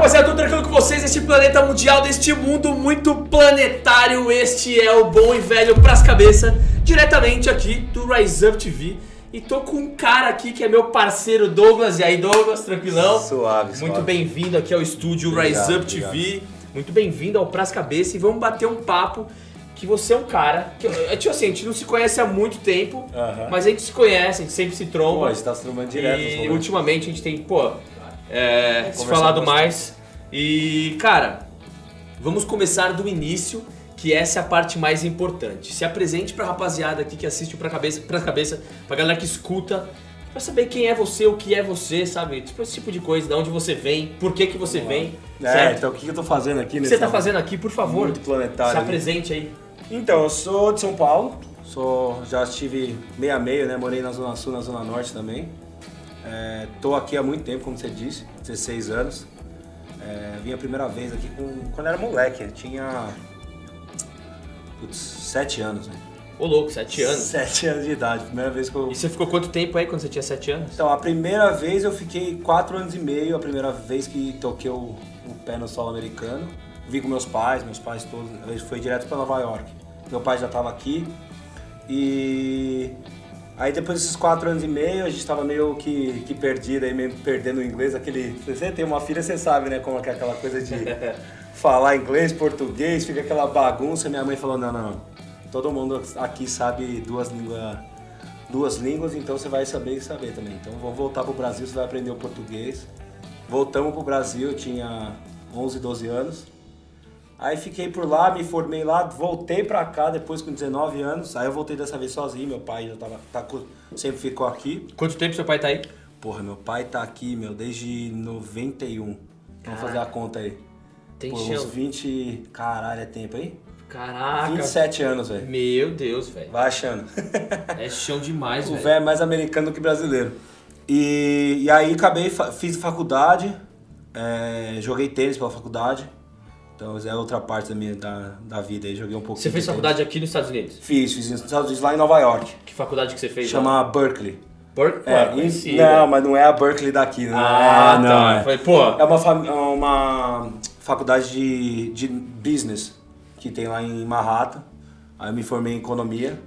rapaziada, tudo tranquilo com vocês? Este planeta mundial, deste mundo muito planetário, este é o bom e velho Pras Cabeça, diretamente aqui do Rise Up TV. E tô com um cara aqui que é meu parceiro Douglas. E aí, Douglas, tranquilão? Suave, suave. Muito bem-vindo aqui ao estúdio Obrigado, Rise Up TV. Muito bem-vindo ao Pras Cabeça e vamos bater um papo que você é um cara que, é, tipo assim, a gente não se conhece há muito tempo, mas a gente se conhece, a gente sempre se Pô, tromba. a gente tá se trombando direto. E ultimamente a gente tem, pô, é, se falado mais. E, cara, vamos começar do início, que essa é a parte mais importante. Se apresente pra rapaziada aqui que assiste pra cabeça, pra cabeça, pra galera que escuta, pra saber quem é você, o que é você, sabe? Tipo, esse tipo de coisa, de onde você vem, por que que você vem, É, certo? então o que que eu tô fazendo aqui O que nesse você tá fazendo aqui, por favor? Muito planetário, Se apresente aí. Então, eu sou de São Paulo, sou, já estive meio a meio, né? Morei na Zona Sul, na Zona Norte também. É, tô aqui há muito tempo, como você disse, 16 anos. É, vim a primeira vez aqui com, quando era moleque, tinha putz, 7 anos, né? Ô louco, sete anos. 7 anos de idade, primeira vez que eu... E você ficou quanto tempo aí quando você tinha sete anos? Então, a primeira vez eu fiquei 4 anos e meio, a primeira vez que toquei o, o pé no solo americano. Vim com meus pais, meus pais todos, a gente foi direto para Nova York. Meu pai já estava aqui e aí depois desses 4 anos e meio a gente estava meio que, que perdido, aí meio perdendo o inglês, aquele... Você tem uma filha, você sabe, né, como é é aquela coisa de falar inglês, português, fica aquela bagunça. Minha mãe falou, não, não, não. Todo mundo aqui sabe duas línguas duas línguas, então você vai saber e saber também. Então vamos voltar pro Brasil, você vai aprender o português. Voltamos pro Brasil, eu tinha 11, 12 anos. Aí fiquei por lá, me formei lá, voltei pra cá depois com 19 anos. Aí eu voltei dessa vez sozinho, meu pai já tava, tá sempre ficou aqui. Quanto tempo seu pai tá aí? Porra, meu pai tá aqui, meu, desde 91. Vamos fazer a conta aí. Tem Pô, chão. uns 20. Caralho, é tempo aí? Caraca. 27 anos, velho. Meu Deus, velho. Vai achando. É chão demais, O velho. velho é mais americano do que brasileiro. E, e aí acabei, fiz faculdade, é, joguei tênis pela faculdade. Então é outra parte da minha da, da vida aí, joguei um pouco. Você fez faculdade aqui nos Estados Unidos? Fiz, fiz nos Estados Unidos, lá em Nova York. Que faculdade que você fez? lá? Chama Berkeley. Por... É, conheci, não, velho. mas não é a Berkeley daqui, não. Ah, é, não. tá. É, Falei, pô, é uma, é uma faculdade de, de business que tem lá em Manhattan. Aí eu me formei em economia.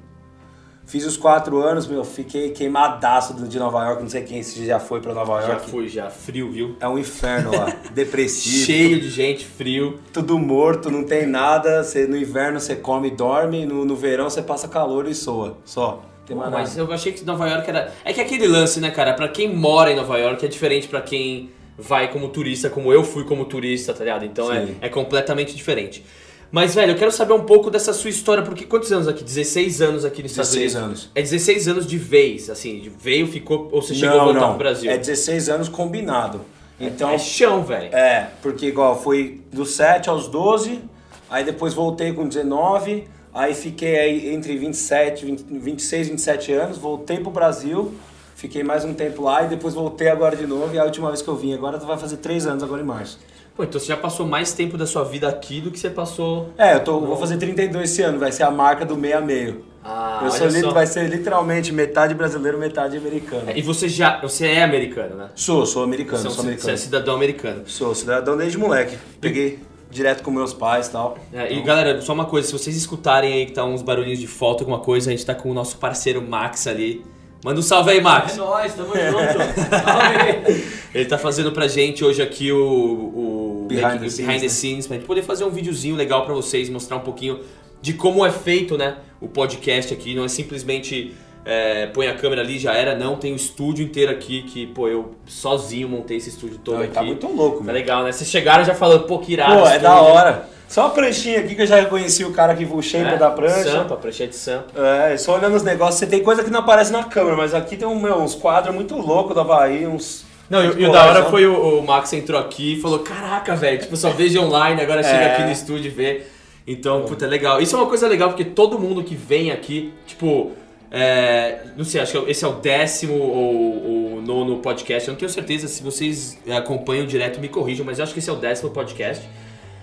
Fiz os quatro anos, meu, fiquei queimadaço de Nova York. Não sei quem se já foi pra Nova já York. fui, já. Frio, viu? É um inferno lá. Depressivo. Cheio de gente, frio. Tudo morto, não tem nada. Você, no inverno você come e dorme. No, no verão você passa calor e soa. Só. Tem mais Mas eu achei que Nova York era... É que aquele lance, né, cara? Pra quem mora em Nova York é diferente pra quem vai como turista, como eu fui como turista, tá ligado? Então é, é completamente diferente. Mas, velho, eu quero saber um pouco dessa sua história, porque quantos anos aqui? 16 anos aqui nos Estados 16 Unidos? anos. É 16 anos de vez, assim, de veio, ficou, ou você chegou a voltar pro Brasil? É 16 anos combinado. Então, é chão, velho. É, porque igual, foi dos 7 aos 12, aí depois voltei com 19, aí fiquei aí entre 27, 20, 26, 27 anos, voltei pro Brasil, fiquei mais um tempo lá e depois voltei agora de novo, e a última vez que eu vim agora vai fazer 3 anos agora em março. Pô, então você já passou mais tempo da sua vida aqui do que você passou. É, eu tô, vou fazer 32 esse ano, vai ser a marca do meio a meio. Ah, eu sou, li- só. vai ser literalmente metade brasileiro, metade americano. E você já. Você é americano, né? Sou, sou americano, Você, é um- sou você é americano. cidadão americano. Sou cidadão desde moleque. Peguei direto com meus pais e tal. É, e galera, só uma coisa, se vocês escutarem aí que tá uns barulhinhos de foto, alguma coisa, a gente tá com o nosso parceiro Max ali. Manda um salve aí, Max. É nóis, tamo junto. Salve. Ele tá fazendo pra gente hoje aqui o, o Behind the scenes, behind the né? scenes, pra gente poder fazer um videozinho legal pra vocês, mostrar um pouquinho de como é feito, né, o podcast aqui. Não é simplesmente é, põe a câmera ali já era, não. Tem o estúdio inteiro aqui que, pô, eu sozinho montei esse estúdio todo Não, aqui. tá muito louco, Tá meu. legal, né? Vocês chegaram já falando, pô, que irado. Pô, é da hora. Só uma pranchinha aqui que eu já reconheci o cara que o shaper É, da prancha. Sampa, prancha de sampa. É, só olhando os negócios. Você tem coisa que não aparece na câmera, mas aqui tem um, meu, uns quadros muito loucos do Havaí, uns. Não, e, uns e o da hora foi o, o Max entrou aqui e falou: Caraca, velho, tipo, só vejo online, agora chega É. aqui no estúdio e vê. Então, puta, é legal. Isso é uma coisa legal porque todo mundo que vem aqui, tipo, é, não sei, acho que esse é o décimo ou, ou nono podcast. Eu não tenho certeza se vocês acompanham direto, me corrijam, mas eu acho que esse é o décimo podcast.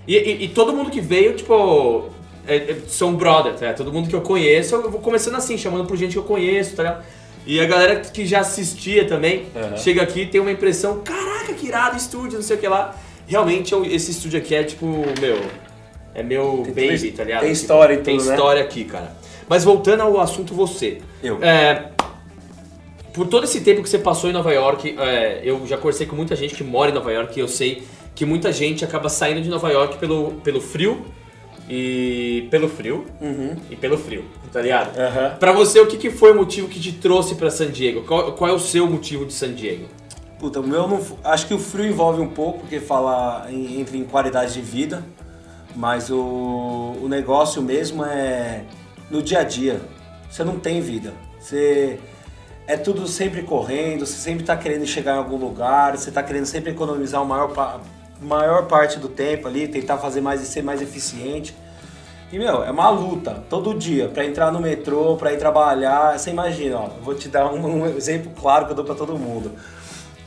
E, e- e todo mundo que veio, tipo, é- é- são brother, tá? Todo mundo que eu conheço, eu vou começando assim, chamando por gente que eu conheço, tá? ligado? E a galera que já assistia também, Uhum. chega aqui e tem uma impressão, caraca, que irado estúdio, não sei o que lá. realmente eu- esse estúdio aqui é tipo, meu, é meu Tem baby, tudo- tá ligado? tem Tipo, história e Tem tudo, né? história aqui, cara. Mas voltando ao assunto você. Eu. É, por todo esse tempo que você passou em Nova York, é, eu já conversei com muita gente que mora em Nova York e eu sei que muita gente acaba saindo de Nova York pelo, pelo frio e pelo frio e pelo frio, tá ligado? Aham. Pra você, o que, que foi o motivo que te trouxe pra San Diego? Qual, qual é o seu motivo de San Diego? Puta, o meu não. Acho que o frio envolve um pouco, porque fala em, entra em qualidade de vida, mas o, o negócio mesmo é no dia a dia. Você não tem vida. Você. É tudo sempre correndo, você sempre tá querendo chegar em algum lugar, você tá querendo sempre economizar a maior, maior parte do tempo ali, tentar fazer mais e ser mais eficiente. E, meu, é uma luta, todo dia, pra entrar no metrô, pra ir trabalhar. Você imagina, ó, vou te dar um, um exemplo claro que eu dou pra todo mundo.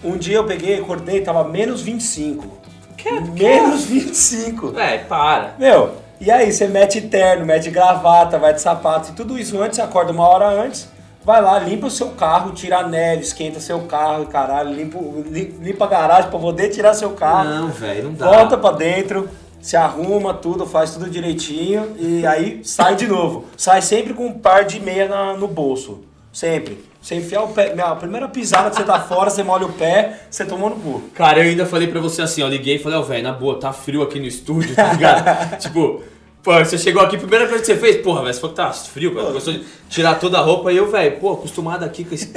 Um dia eu peguei, acordei, tava menos 25. menos 25. É, para. Meu, e aí você mete terno, mete gravata, vai de sapato e tudo isso antes, você acorda uma hora antes, vai lá, limpa o seu carro, tira a neve, esquenta seu carro, caralho, limpa, limpa a garagem pra poder tirar seu carro. Não, velho, não dá. Volta pra dentro, se arruma tudo, faz tudo direitinho e aí sai de novo. Sai sempre com um par de meia na- no bolso. Sempre. Você enfiar o pé. Minha, a primeira pisada que você tá fora, você molha o pé, você tomou no cu. Cara, eu ainda falei pra você assim, ó, liguei e falei, ó, velho, na boa, tá frio aqui no estúdio, tá ligado? tipo, pô, você chegou aqui, primeira coisa que você fez, porra, velho, você falou que tá frio, cara, começou a tirar toda a roupa e eu, velho, pô, acostumado aqui com esse,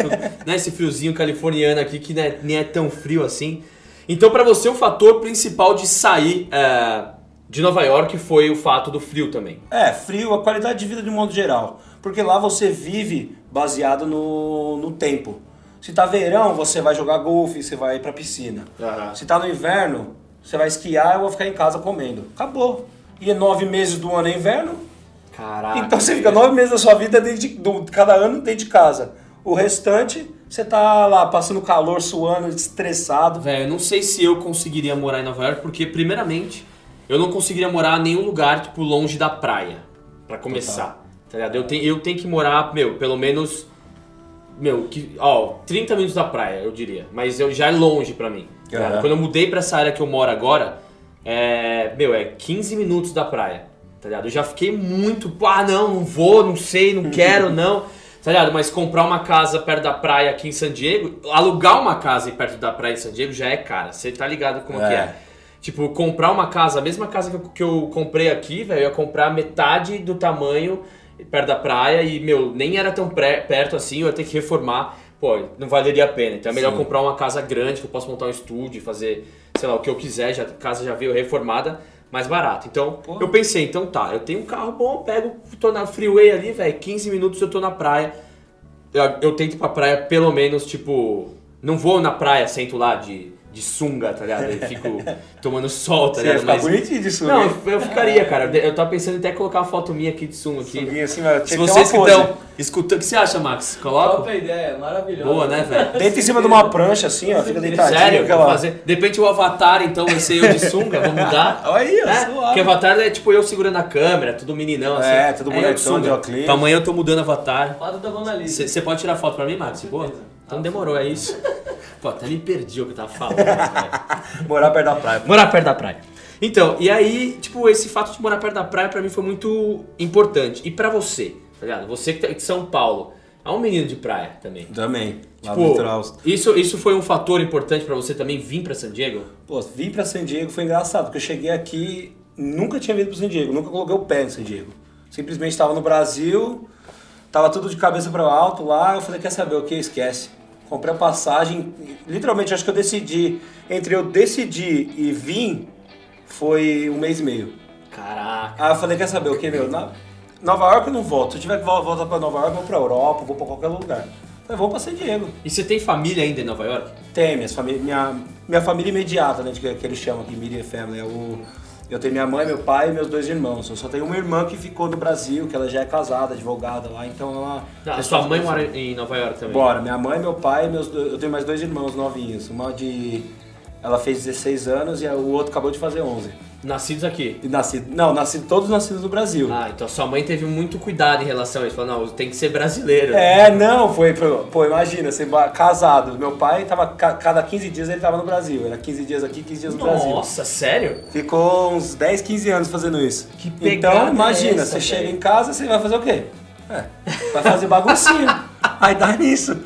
né, esse friozinho californiano aqui que né, nem é tão frio assim. Então, pra você, o fator principal de sair é, de Nova York foi o fato do frio também. É, frio, a qualidade de vida de um modo geral. Porque lá você vive baseado no, no tempo. Se tá verão, você vai jogar golfe, você vai pra piscina. Aham. Se tá no inverno, você vai esquiar, eu vou ficar em casa comendo. Acabou. E nove meses do ano é inverno, Caraca. então você fica nove meses da sua vida dentro de, do, cada ano dentro de casa. O restante, você tá lá passando calor, suando, estressado. Velho, eu não sei se eu conseguiria morar em Nova York, porque, primeiramente, eu não conseguiria morar em nenhum lugar, tipo, longe da praia. Pra começar. Tá ligado? Eu tenho, eu tenho que morar, meu, pelo menos. Meu, que, ó, 30 minutos da praia, eu diria. Mas eu, já é longe pra mim. tá? Aham. Quando eu mudei pra essa área que eu moro agora, é. Meu, é 15 minutos da praia. Tá ligado? Eu já fiquei muito. Ah, não, não vou, não sei, não quero, não. Tá ligado? Mas comprar uma casa perto da praia aqui em San Diego, alugar uma casa perto da praia em San Diego já é cara. Você tá ligado como É. que é. Tipo, comprar uma casa, a mesma casa que eu, que eu comprei aqui, velho, eu ia comprar metade do tamanho perto da praia e, meu, nem era tão pré- perto assim, eu ia ter que reformar. Pô, não valeria a pena. Então é melhor Sim. comprar uma casa grande que eu possa montar um estúdio, fazer, sei lá, o que eu quiser, já, a casa já veio reformada, mais barato. Então, eu pensei, então tá, eu tenho um carro bom, pego, tô na freeway ali, velho, 15 minutos eu tô na praia. Eu, eu tento ir pra praia pelo menos, tipo, não vou na praia, sento lá de, de sunga, tá ligado? E fico tomando sol, tá Você ia ligado? ficar bonitinho disso, Não, né? eu, eu ficaria, cara. Eu tava pensando em até colocar uma foto minha aqui de sunga aqui. Sunguinha assim, mas Se vocês que estão escutando, o que você acha, Max? Coloca? Top ideia, maravilhosa. Boa, né, velho? Deita em cima de uma prancha assim, ó, fica deitadinho. Sério? Aquela... fazer. De repente o avatar, então, vai ser eu de sunga, vamos mudar. Olha aí, ó, É, suave. porque avatar é tipo eu segurando a câmera, tudo meninão assim. É, tudo eu bonitão, de sunga. de óculos. Então amanhã eu tô mudando avatar. Foto da Mona Lisa. Você pode tirar foto pra mim, Max? Boa? Então demorou, é isso. Pô, até me perdi o que eu tava falando. Morar perto da praia. morar perto da praia. Então, e aí, tipo, esse fato de morar perto da praia pra mim foi muito importante. E pra você, tá ligado? Você que tá de São Paulo, é um menino de praia também. Também. Lá Tipo, isso, isso foi um fator importante pra você também vir pra San Diego? Pô, vim pra San Diego foi engraçado, porque eu cheguei aqui, nunca tinha vindo pro San Diego, nunca coloquei o pé em San Diego. Simplesmente estava no Brasil, tava tudo de cabeça para alto lá, eu falei, quer saber o que? Esquece. Comprei a passagem, literalmente acho que eu decidi, entre eu decidir e vir, foi um mês e meio. Caraca. Aí eu falei, quer saber o que, meu? Na, Nova York eu não volto, se eu tiver que vol- voltar pra Nova York, eu vou pra Europa, eu vou pra qualquer lugar. Eu vou pra San Diego. E você tem família ainda em Nova York? Tem, minhas família, minha, minha família imediata, né, que, que eles chamam aqui, Immediate Family. É o, eu tenho minha mãe, meu pai e meus dois irmãos. Eu só tenho uma irmã que ficou no Brasil, que ela já é casada, advogada lá, então ela... A sua mãe mora em Nova York também? Bora, minha mãe, meu pai e meus dois, eu tenho mais dois irmãos novinhos. Uma de... Ela fez 16 anos e o outro acabou de fazer 11. Nascidos aqui. Nascido, não, nascido, todos nascidos no Brasil. Ah, então sua mãe teve muito cuidado em relação a isso. Falou, não, tem que ser brasileiro. É, não, foi. Pô, imagina, você casado. Meu pai tava. ca- Cada 15 dias ele tava no Brasil. Era 15 dias aqui, 15 dias no Brasil. Nossa, sério? Ficou uns 10, 15 anos fazendo isso. Que pegada então, imagina, é essa, você chega em casa, você vai fazer o quê? É, vai fazer baguncinha. Aí dá nisso.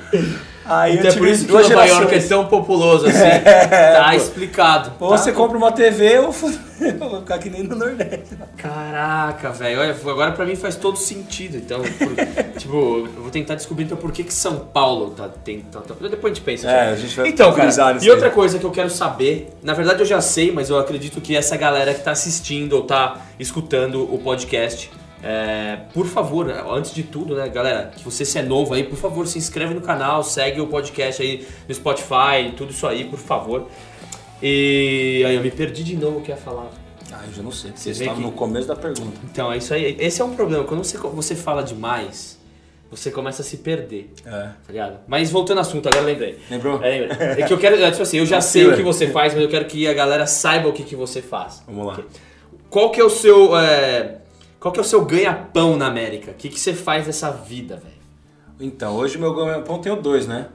Aí Então é por isso que Nova York é gerações. tão populoso assim. tá pô. explicado. Ou tá? você compra uma TV ou eu vou ficar que nem no Nordeste. Caraca, velho. Olha, agora pra mim faz todo sentido. Então, por- tipo, eu vou tentar descobrir então por que, que São Paulo tá tentando. Depois a gente pensa. É, a gente vai Então, cara, e outra aí. coisa que eu quero saber, na verdade eu já sei, mas eu acredito que essa galera que tá assistindo ou tá escutando o podcast, é, por favor, antes de tudo, né, galera, que você se é novo aí, por favor, se inscreve no canal, segue o podcast aí no Spotify, tudo isso aí, por favor. E aí eu me perdi de novo o que ia falar. Ah, eu já não sei. Você estava que- no começo da pergunta. Então, é isso aí. Esse é um problema. Quando você, você fala demais, você começa a se perder. É. Tá ligado? Mas voltando ao assunto, agora lembrei. Lembrou? É, lembrei. É que eu quero, é, tipo assim, eu já sei Vacila. o que você faz, mas eu quero que a galera saiba o que, que você faz. Vamos lá. Qual que é o seu, é, qual que é o seu ganha-pão na América? O que, que você faz nessa vida, velho? Então, hoje o meu ganha-pão tem dois, né?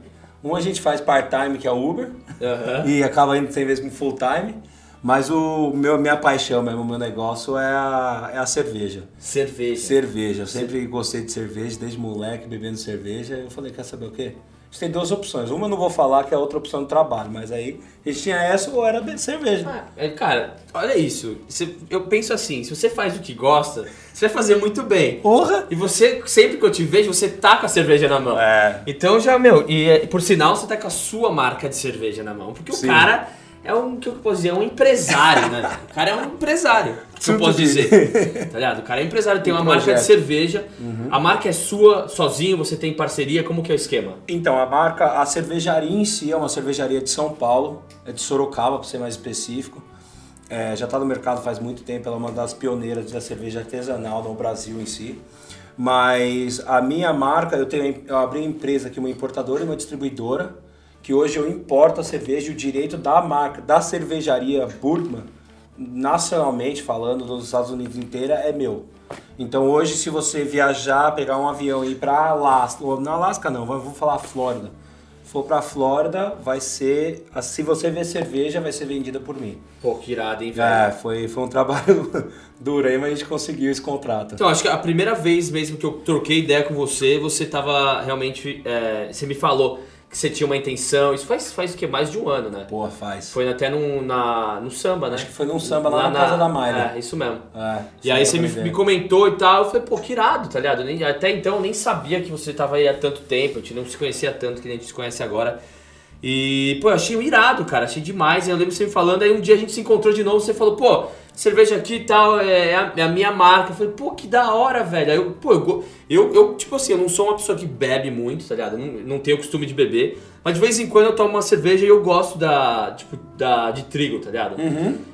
Um a gente faz part-time, que é o Uber, Aham. e acaba indo sem vezes com full-time. Mas o meu, minha paixão mesmo, o meu negócio é a, é a cerveja. Cerveja. Cerveja. Eu sempre gostei de cerveja, desde moleque, bebendo cerveja. Eu falei, quer saber o quê? Gente tem duas opções. Uma eu não vou falar, que é a outra opção de trabalho. Mas aí a gente tinha essa ou era cerveja. Ah, é, cara, olha isso. Você- eu penso assim, se você faz o que gosta, você vai fazer muito bem. Porra! E você, sempre que eu te vejo, você tá com a cerveja na mão. É. Então já, meu, e é, por sinal, você tá com a sua marca de cerveja na mão. Porque Sim. o cara é um, que eu posso dizer, é um empresário, né? O cara é um empresário, que eu posso de- dizer. Tá ligado? O cara é empresário, tem Um uma marca de projeto. cerveja, a marca é sua, sozinho, você tem parceria, como que é o esquema? Então, a marca, a cervejaria em si é uma cervejaria de São Paulo, é de Sorocaba, para ser mais específico. É, já está no mercado faz muito tempo, ela é uma das pioneiras da cerveja artesanal no Brasil em si. Mas a minha marca, eu, tenho, eu abri uma empresa aqui, uma importadora e uma distribuidora, que hoje eu importo a cerveja e o direito da marca, da cervejaria Burgman, nacionalmente falando, dos Estados Unidos inteira, é meu. Então hoje, se você viajar, pegar um avião e ir para Alasca, ou na Alasca não, vou falar Flórida. For para Flórida, vai ser, se você ver cerveja, vai ser vendida por mim. Pô, que irado, hein, velho? É, foi, foi um trabalho duro aí, mas a gente conseguiu esse contrato. Então, acho que a primeira vez mesmo que eu troquei ideia com você, você tava realmente. é, você me falou que você tinha uma intenção. Isso faz, faz o quê? Mais de um ano, né? Porra, faz. Foi até no, na, no samba, né? Acho que foi num samba lá na casa da Mayra. É, isso mesmo. É, E aí você me, me comentou e tal, eu falei, pô, que irado, tá ligado? Nem- até então eu nem sabia que você tava aí há tanto tempo, a gente não se conhecia tanto que a gente se conhece agora. E, pô, eu achei um irado, cara, achei demais. Eu lembro você me falando, aí um dia a gente se encontrou de novo, você falou, pô, cerveja aqui e tal, é a, é a minha marca. Eu falei, pô, que da hora, velho. Aí eu, pô, eu, eu, eu, tipo assim, eu não sou uma pessoa que bebe muito, tá ligado? Não, não tenho costume de beber, mas de vez em quando eu tomo uma cerveja e eu gosto da, tipo, da, de trigo, tá ligado?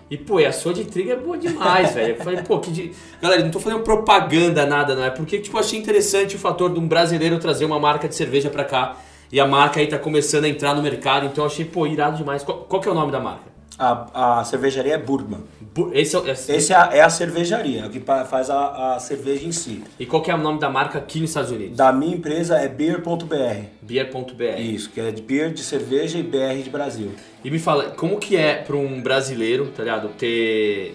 E, pô, e a sua de trigo é boa demais, velho. Eu falei, pô, que de... Galera, não tô fazendo propaganda, nada, não. É porque, tipo, achei interessante o fator de um brasileiro trazer uma marca de cerveja pra cá. E a marca aí tá começando a entrar no mercado, então eu achei, pô, irado demais. Qual, qual que é o nome da marca? A, a cervejaria é Burgman. Bu- Esse é, esse- Esse é a, é a cervejaria, que pa- faz a, a cerveja em si. E qual que é o nome da marca aqui nos Estados Unidos? Da minha empresa é beer.br. Beer.br. Isso, que é de beer de cerveja e BR de Brasil. E me fala, como que é pra um brasileiro, tá ligado, ter,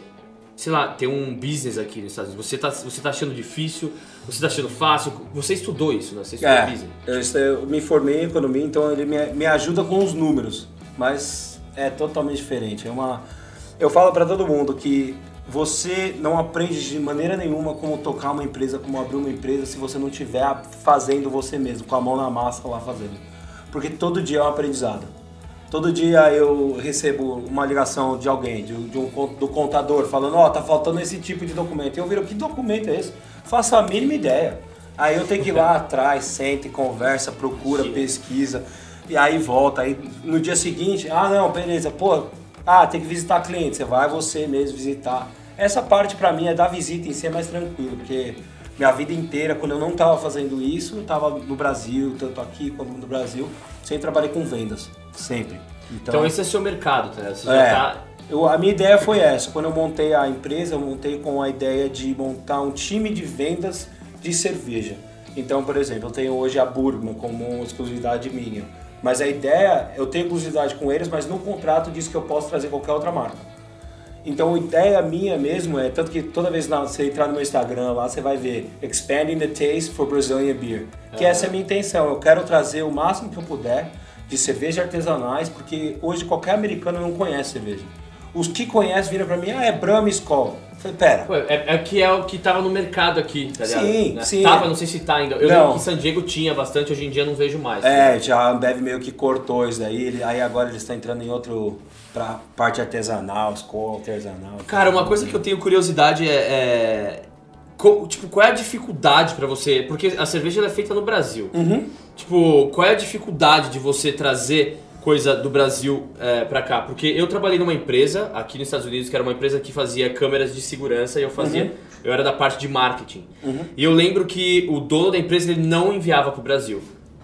sei lá, ter um business aqui nos Estados Unidos? Você tá, você tá achando difícil? Você tá achando fácil? Você estudou isso, né? Você estudou É, business. eu, eu me formei em economia, então ele me, me ajuda com os números, mas é totalmente diferente. É uma, eu falo para todo mundo que você não aprende de maneira nenhuma como tocar uma empresa, como abrir uma empresa, se você não estiver fazendo você mesmo, com a mão na massa lá fazendo. Porque todo dia é um aprendizado. Todo dia eu recebo uma ligação de alguém, de, de um do contador, falando, ó, tá faltando esse tipo de documento. E eu viro, que documento é esse? Faço a mínima ideia. Aí eu tenho que ir lá atrás, senta e conversa, procura, pesquisa, e aí volta. Aí no dia seguinte, ah não, beleza, pô, ah, tem que visitar cliente, você vai você mesmo visitar. Essa parte pra mim é da visita em si é mais tranquilo, porque minha vida inteira, quando eu não tava fazendo isso, eu tava no Brasil, tanto aqui como no Brasil, sempre trabalhei com vendas, sempre. Então, esse é seu mercado, tá? Você já É. tá Eu, a minha ideia foi essa. Quando eu montei a empresa, eu montei com a ideia de montar um time de vendas de cerveja. Então, por exemplo, eu tenho hoje a Burgman como exclusividade minha. Mas a ideia, eu tenho exclusividade com eles, mas no contrato diz que eu posso trazer qualquer outra marca. Então a ideia minha mesmo é, tanto que toda vez que você entrar no meu Instagram lá, você vai ver Expanding the Taste for Brazilian Beer. Que essa é a minha intenção, eu quero trazer o máximo que eu puder de cerveja artesanais, porque hoje qualquer americano não conhece cerveja. Os que conhecem viram pra mim, ah, é Brahma Skol. Eu falei, pera. Pô, é, é que é o que tava no mercado aqui, tá ligado? Sim, Né? sim. Tava, não sei se tá ainda. Eu Não. lembro que em San Diego tinha bastante, hoje em dia não vejo mais. É, já a Ambev meio que cortou isso daí, ele- aí agora eles estão entrando em outro, pra parte artesanal, Skol artesanal. Cara, uma coisa que eu tenho curiosidade é. é, co- tipo, qual é a dificuldade pra você. Porque a cerveja é feita no Brasil. Uhum. Tipo, qual é a dificuldade de você trazer coisa do Brasil é, pra cá? Porque eu trabalhei numa empresa aqui nos Estados Unidos, que era uma empresa que fazia câmeras de segurança e eu fazia. Uhum. Eu era da parte de marketing. E eu lembro que o dono da empresa ele não enviava pro Brasil.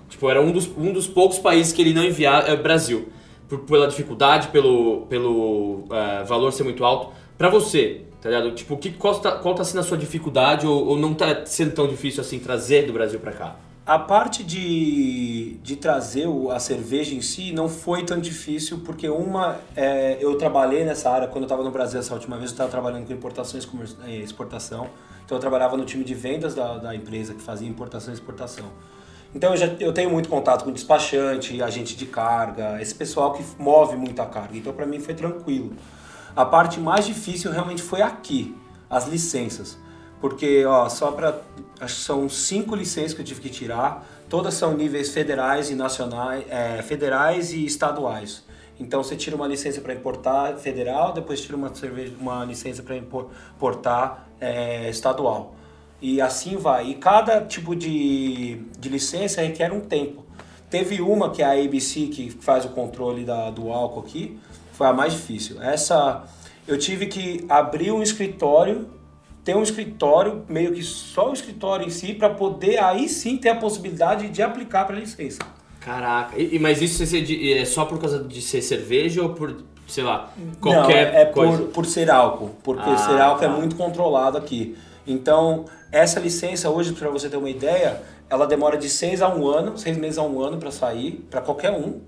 Tipo, era um dos, um dos poucos países que ele não enviava, é o Brasil. Por- pela dificuldade, pelo, pelo é, valor ser muito alto. Pra você, tá ligado? Tipo, que, qual, tá, qual tá sendo a sua dificuldade ou, ou não tá sendo tão difícil assim trazer do Brasil pra cá? A parte de, de trazer a cerveja em si não foi tão difícil, porque uma, é, eu trabalhei nessa área, quando eu estava no Brasil essa última vez, eu estava trabalhando com importações e exportação. Então eu trabalhava no time de vendas da, da empresa que fazia importação e exportação. Então eu, já, eu tenho muito contato com despachante, agente de carga, esse pessoal que move muita carga. Então para mim foi tranquilo. A parte mais difícil realmente foi aqui, as licenças. Porque, ó, só para. Acho que são cinco licenças que eu tive que tirar. Todas são níveis federais e nacionais, é, federais e estaduais. Então você tira uma licença para importar federal, depois tira uma, cerveja, uma licença para importar é, estadual. E assim vai. E cada tipo de, de licença requer um tempo. Teve uma que é a ABC, que faz o controle da, do álcool aqui, foi a mais difícil. Essa eu tive que abrir um escritório, ter um escritório, meio que só o escritório em si, para poder aí sim ter a possibilidade de aplicar para licença. Caraca, e, mas isso é só por causa de ser cerveja ou por, sei lá, qualquer Não, é coisa? por, por ser álcool, porque Ah, ser álcool tá. é muito controlado aqui. Então, essa licença hoje, para você ter uma ideia, ela demora de seis a um ano, seis meses a um ano para sair, para qualquer um.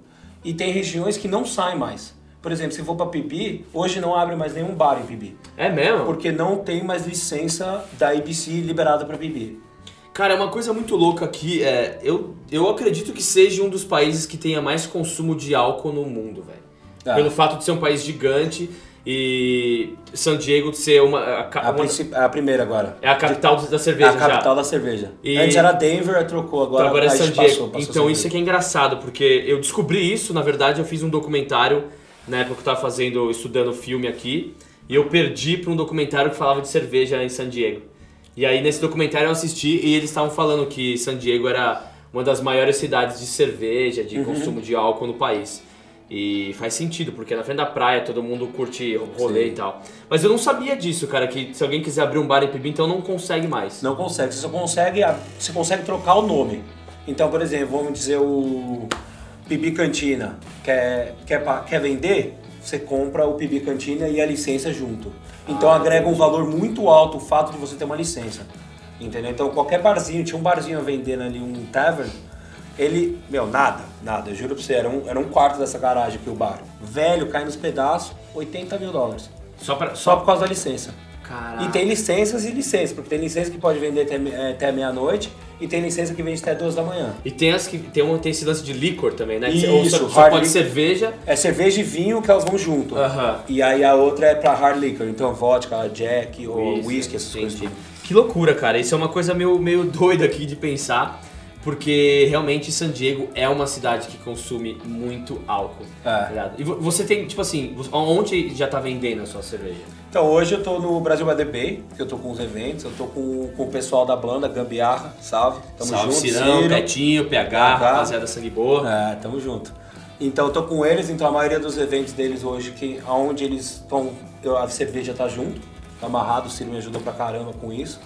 E tem regiões que não saem mais. Por exemplo, se for para Pibi, hoje não abre mais nenhum bar em Pibi. É mesmo? Porque não tem mais licença da ABC liberada para Pibi. Cara, é uma coisa muito louca aqui. É, eu, eu acredito que seja um dos países que tenha mais consumo de álcool no mundo, velho. Ah. Pelo fato de ser um país gigante e San Diego de ser uma, a, A, uma- a primeira agora. é a capital da É cerveja a capital já. da cerveja. E- Antes era Denver, trocou. Agora, Então agora é San Diego. passou, passou então isso aqui é engraçado, porque eu descobri isso, na verdade, eu fiz um documentário na época que eu tava fazendo, estudando filme aqui, e eu perdi para um documentário que falava de cerveja em San Diego. E aí nesse documentário eu assisti e eles estavam falando que San Diego era uma das maiores cidades de cerveja, de Uhum. consumo de álcool no país. E faz sentido, porque na frente da praia todo mundo curte rolê Sim. e tal. Mas eu não sabia disso, cara, que se alguém quiser abrir um bar em Pibi, então não consegue mais. Não consegue, você só consegue, você consegue trocar o nome. Então, por exemplo, vamos dizer o Pibi Cantina, quer, quer, quer vender, você compra o Pibi Cantina e a licença junto. Então Ah, agrega um valor muito alto o fato de você ter uma licença. Entendeu? Então qualquer barzinho, tinha um barzinho vendendo ali um tavern, ele, meu, nada, nada, eu juro pra você, era um, era um quarto dessa garagem aqui o bar. Velho, cai nos pedaços, 80 mil dólares. Só pra. Só por causa da licença. Caraca. E tem licenças e licenças, porque tem licença que pode vender até, eh, até meia-noite e tem licença que vende até duas da manhã. E tem, as que, tem, um, tem esse lance de licor também, né? Isso, Ou só, só pode liquor. cerveja. É cerveja e vinho que elas vão junto. Aham. E aí a outra é pra hard liquor, então vodka, jack ou Whisky, essas coisas. entendi. Que loucura, cara. Isso é uma coisa meio, meio doida aqui de pensar. Porque realmente San Diego é uma cidade que consome muito álcool. É. tá? E vo- você tem, tipo assim, onde já tá vendendo a sua cerveja? Então hoje eu tô no Brasil Bay, que eu tô com os eventos, eu tô com, com o pessoal da Blanda, Gambiarra, salve, tamo Salve junto. Cirão, Ciro. Petinho, PH, PH. rapaziada sangue boa. É, tamo junto. Então eu tô com eles, então a maioria dos eventos deles hoje, que aonde eles estão, a cerveja tá junto, tá amarrado, o Ciro me ajudou pra caramba com isso.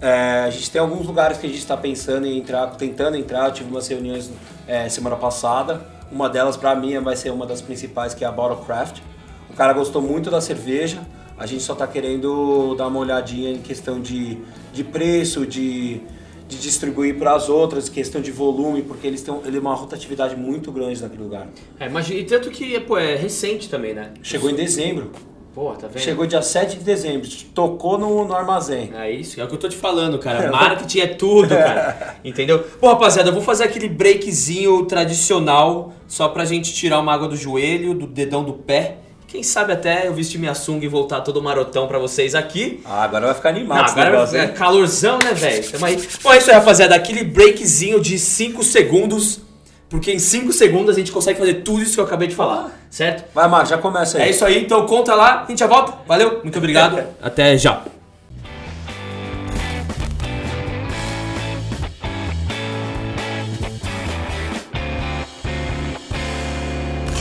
É, a gente tem alguns lugares que a gente está pensando em entrar, tentando entrar, eu tive umas reuniões é, semana passada, uma delas pra mim vai ser uma das principais, que é a Bottle Craft. O cara gostou muito da cerveja. A gente só tá querendo dar uma olhadinha em questão de, de preço, de, de distribuir para as outras, questão de volume, porque eles têm ele é uma rotatividade muito grande naquele lugar. É, imagina, e tanto que pô, é recente também, né? Chegou em dezembro. Pô, tá vendo? Chegou dia 7 de dezembro, tocou no, no armazém. É isso, é o que eu tô te falando, cara. Marketing é tudo, cara. Entendeu? Pô, rapaziada, eu vou fazer aquele breakzinho tradicional só pra gente tirar uma água do joelho, do dedão do pé. Quem sabe até eu vestir minha sunga e voltar todo marotão pra vocês aqui. Ah, agora vai ficar animado Não, agora negócio, é hein? calorzão, né, velho? Tamo aí. Bom, é isso aí, rapaziada. Aquele breakzinho de 5 segundos. Porque em 5 segundos a gente consegue fazer tudo isso que eu acabei de falar, certo? Vai, Marcos, já começa aí. É isso aí, então conta lá, a gente já volta. Valeu, muito obrigado. Até já.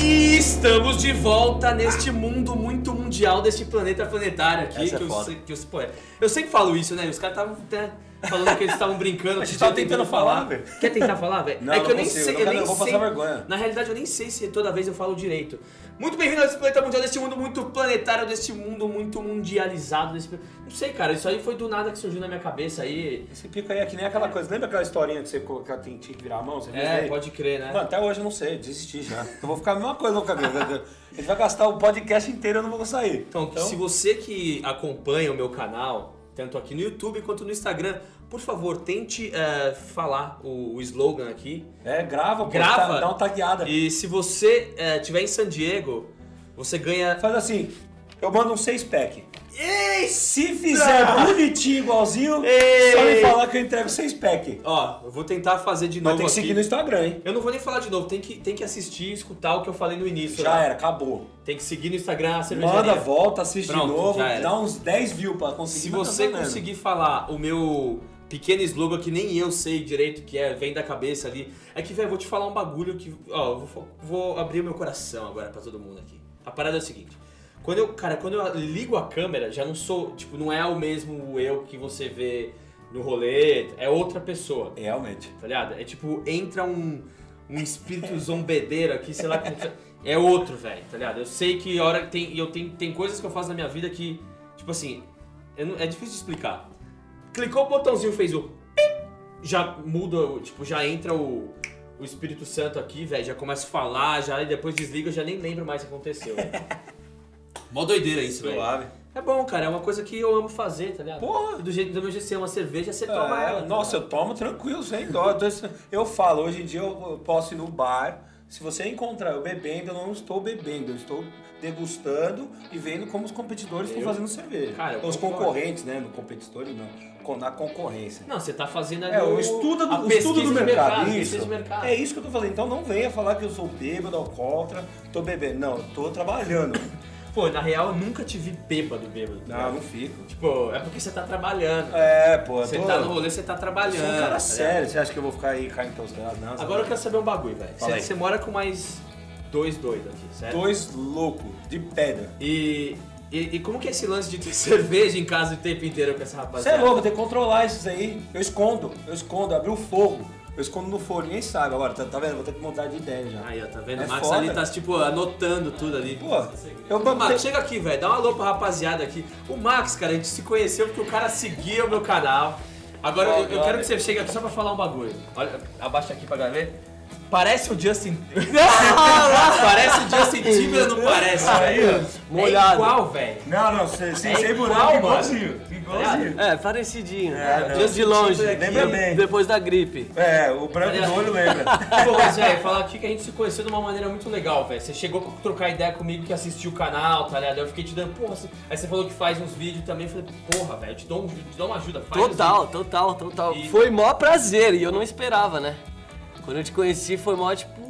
E estamos de volta neste mundo muito mundial, deste planeta planetário aqui. Essa é que eu, foda. sei- que eu, pô, eu sempre falo isso, né? Os caras estavam até falando que eles estavam brincando. A gente que tava eu tentando falar, velho. Quer tentar falar, velho? Não, é que não eu nem consigo, sei, não eu quero- nem eu vou sei. passar vergonha. Na realidade, eu nem sei se toda vez eu falo direito. Muito bem-vindo a esse planeta mundial, desse mundo muito planetário, desse mundo muito mundializado. Desse... Não sei, cara, isso aí foi do nada que surgiu na minha cabeça aí. Esse pico aí é que nem aquela coisa. Lembra aquela historinha que você tinha que virar a mão? Você É, aí? pode crer, né? Mano, até hoje eu não sei, desisti já. Eu vou ficar a mesma coisa no cabelo. A gente vai gastar o podcast inteiro e eu não vou sair. Então, se você que acompanha o meu canal, tanto aqui no YouTube quanto no Instagram, por favor, tente eh, falar o, o slogan aqui. É, grava, pô, Grava. tá- dá uma tagueada. E se você estiver em San Diego, você ganha. Faz assim, eu mando um 6 pack. Ei! Se fizer bonitinho, igualzinho, só me falar que eu entrego 6 pack. Ó, eu vou tentar fazer de Mas novo tem que aqui. seguir no Instagram, hein? Eu não vou nem falar de novo, tem que, tem que assistir e escutar o que eu falei no início. Já né? era, acabou. Tem que seguir no Instagram a cervejaria. Manda, volta, assiste Pronto, de novo, dá uns 10 views pra conseguir. Se mas tá você conseguir falar o meu pequeno slogan que nem eu sei direito que é, vem da cabeça ali. É que, velho, vou te falar um bagulho que. Ó, vou, vou abrir o meu coração agora pra todo mundo aqui. A parada é o seguinte. Quando eu, cara, quando eu ligo a câmera, já não sou, tipo, não é o mesmo eu que você vê no rolê, é outra pessoa, Realmente. tá ligado? É tipo, entra um, um espírito zombedeiro aqui, sei lá como. que- É outro, velho, tá ligado? Eu sei que hora tem. Eu tenho, tem coisas que eu faço na minha vida que, tipo assim, não- é difícil de explicar. Clicou o botãozinho, fez o. pip, Já muda, tipo, já entra o, o Espírito Santo aqui, velho. Já começa a falar, já e depois desliga, eu já nem lembro mais o que aconteceu. velho. Mó doideira isso, velho. Suave. É bom, cara, é uma coisa que eu amo fazer, tá ligado? Porra! Do jeito do meu jeito, é uma cerveja, você toma É, ela. tá nossa, eu tomo tranquilo, sem dó. Então, isso- Eu falo, hoje em dia eu posso ir no bar. Se você encontrar eu bebendo, eu não estou bebendo, eu estou degustando e vendo como os competidores estão fazendo cerveja. Cara, eu Os concordo. concorrentes, né? No competidores não. Na concorrência. Não, você tá fazendo ali É, o estudo a do, o estudo do mercado. pesquisa isso. mercado. É isso que eu tô fazendo. Então não venha falar que eu sou bêbado, alcoólatra, tô bebendo. Não, eu tô trabalhando. Pô, na real, eu nunca te vi bêbado, bêbado. tá Não, ligado? não fico. Tipo, é porque você tá trabalhando. É, pô, eu Você tô... tá no rolê, você tá eu trabalhando. sou um tá cara ligado? sério. Você acha que eu vou ficar aí caindo teus dados? Não, Agora eu quero saber um bagulho, velho. Você, você mora com mais dois doidos aqui, certo? Dois loucos de pedra. E, e, e como que é esse lance de ter cerveja em casa o tempo inteiro com essa Você é rapaziada? louco, tem que controlar isso aí. Eu escondo, eu escondo, abri o fogo. Eu escondo no fogo, ninguém sabe. Agora, tá, tá vendo? Vou ter que mudar de ideia já. Aí, ó, tá vendo? É o Max foda. ali tá, tipo, anotando tudo ali. Pô, eu Ô, Max, chega aqui, velho. Dá uma alô pra rapaziada aqui. O Max, cara, a gente se conheceu porque o cara seguia o meu canal. Agora Ó, eu, eu quero que você chegue aqui só pra falar um bagulho. Olha, abaixa aqui pra galera ver. Parece o Justin. parece o Justin Timberlake, não parece, Aí, velho? ó. É Molhado. igual, velho. Não, não, sem, sem, É sem igual, buraco, mano. igualzinho. Igualzinho. É, parecidinho. É, não. Just de longe. Lembra bem. Depois da gripe. É, o branco do olho lembra. Pô, mas, velho, falar aqui que a gente se conheceu de uma maneira muito legal, velho. Você chegou pra trocar ideia comigo que assistiu o canal, tá ligado? Eu fiquei te dando, porra, você... aí você falou que faz uns vídeos também. Eu falei, porra, velho, eu te dou, um, te dou uma ajuda. Faz Total, total, total. E- Foi mó prazer e eu não esperava, né? Quando eu te conheci foi mó tipo.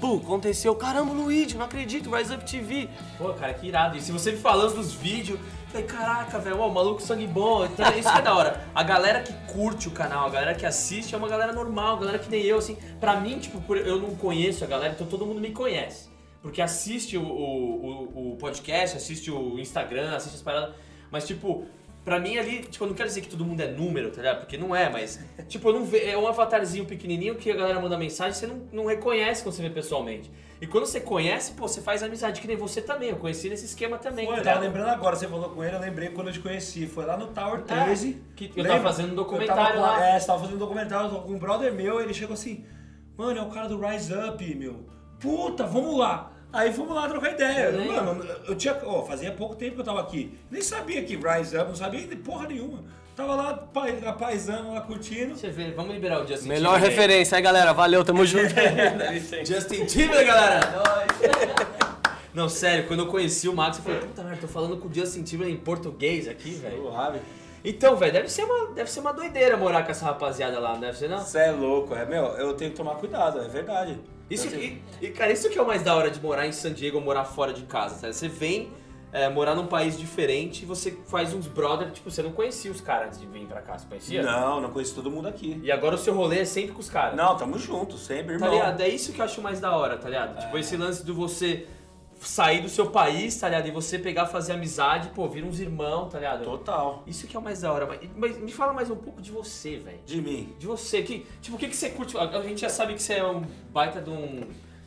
Pum, aconteceu. Caramba, Luigi, não acredito, Rise Up TV. Pô, cara, que irado. E se você me falando dos vídeos, falei, caraca, velho, ó, maluco sangue bom. Então, isso que é da hora. A galera que curte o canal, a galera que assiste é uma galera normal, galera que nem eu, assim. Pra mim, tipo, eu não conheço a galera, então todo mundo me conhece. Porque assiste o, o, o- o podcast, assiste o Instagram, assiste as paradas. Mas, tipo, Pra mim ali, tipo, eu não quero dizer que todo mundo é número, tá ligado? Porque não é, mas. Tipo, eu não ve... é um avatarzinho pequenininho que a galera manda mensagem você não, não reconhece quando você vê pessoalmente. E quando você conhece, pô, você faz amizade, que nem você também. Eu conheci nesse esquema também. Foi, tá eu tava lembrando agora, você falou com ele, eu lembrei quando eu te conheci. Foi lá no Tower 13. que eu tava fazendo um documentário tava, lá. É, você tava fazendo um documentário com um brother meu, ele chegou assim, mano, é o cara do Rise Up, meu. Puta, vamos lá. Aí fomos lá trocar ideia. Eu. Mano, eu tinha. Ó, fazia pouco tempo que eu tava aqui. Nem sabia que Rise Up, não sabia de porra nenhuma. Tava lá pai- a paisano lá curtindo. Você vê, vamos liberar o Justin Melhor Timberlake. referência aí, galera. Valeu, tamo junto. Justin Timberlake, galera! Não, sério, quando eu conheci o Max, eu falei, puta merda, tô falando com o Justin Timberlake em português aqui, velho. Então, velho, deve ser, uma, deve ser uma doideira morar com essa rapaziada lá, não deve ser não? Você é louco, é meu, eu tenho que tomar cuidado, é verdade. Isso e, e, cara, isso que é o mais da hora de morar em San Diego ou morar fora de casa, tá? Você vem é, morar num país diferente e você faz uns brother, tipo, você não conhecia os caras antes de vir pra cá, você conhecia? Não, não conheço todo mundo aqui. E agora o seu rolê é sempre com os caras. Não, tamo junto, sempre, Tá irmão. ligado? É isso que eu acho mais da hora, tá ligado? Tipo, esse lance de você sair do seu país, tá ligado? E você pegar, fazer amizade, pô, vira uns irmãos, tá ligado? Total. Isso que é o mais da hora. Mas, mas me fala mais um pouco de você, velho. De mim. De você, que, tipo, o que, que você curte? A gente já sabe que você é um baita de um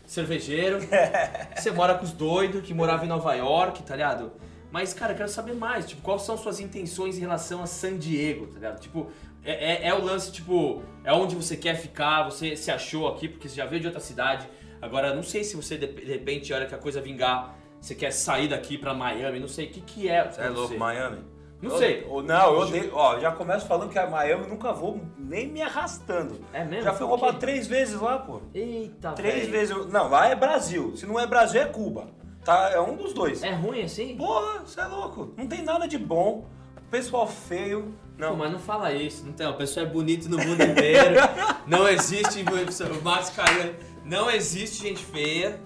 cervejeiro, você mora com os doidos, que morava em Nova York, tá ligado? Mas, cara, eu quero saber mais, tipo, quais são suas intenções em relação a San Diego, tá ligado? Tipo, é, é, é o lance, tipo, é onde você quer ficar, você se achou aqui, porque você já veio de outra cidade. Agora, não sei se você, de, repente, a hora que a coisa vingar, você quer sair daqui pra Miami, não sei, o que que é Você é louco, você? Miami? Não Eu- sei. eu- não, eu odeio. Ó, já começo falando que a Miami nunca vou nem me arrastando. É mesmo? Já fui roubado três vezes lá, pô. Eita, Três velho. vezes. Não, lá é Brasil. Se não é Brasil, é Cuba. Tá? É um dos dois. É ruim assim? Porra, você é louco. Não tem nada de bom. Pessoal feio. Não. Pô, mas não fala isso, não tem, a pessoa é bonita no mundo inteiro, não existe, o Max caiu, não existe gente feia.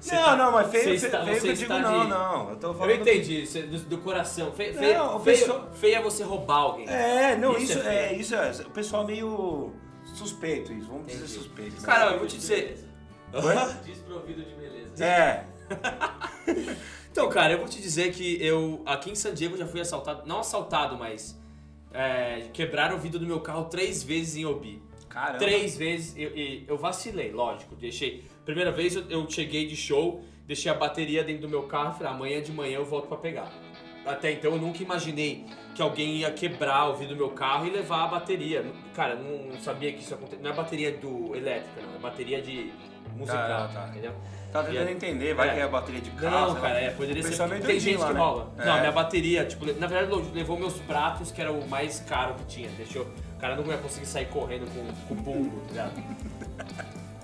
Você não, tá- não, mas feio, você está- feio você eu digo não, de- não. Eu tô Eu falando. entendi, você- do, do coração, feio, feio, Não, o feio, pessoal- feio é você roubar alguém. É, não, Isso isso, é é, isso é. O pessoal meio suspeito, isso. Vamos dizer Entendi. suspeito. né? Cara, eu vou te dizer... Desprovido de beleza. É. Então, cara, eu vou te dizer que eu, aqui em San Diego, já fui assaltado, não assaltado, mas é, quebraram o vidro do meu carro três vezes em Obi. Caramba. Três vezes, eu, eu vacilei, lógico, deixei. Primeira vez eu, eu cheguei de show, deixei a bateria dentro do meu carro e falei, amanhã de manhã eu volto pra pegar. Até então eu nunca imaginei que alguém ia quebrar o vidro do meu carro e levar a bateria. Cara, eu não sabia que isso acontecia. Não é bateria do elétrica, não, é bateria de musical, Ah, tá. entendeu? Tá tentando E- entender, vai É. que é a bateria de carro. Não, cara, é, poderia ser. é Tem gente lá, que né? rouba. É. Não, minha bateria, tipo, na verdade levou meus pratos, que era o mais caro que tinha. Deixou. Cara não ia conseguir sair correndo com, com o bumbo, tá ligado?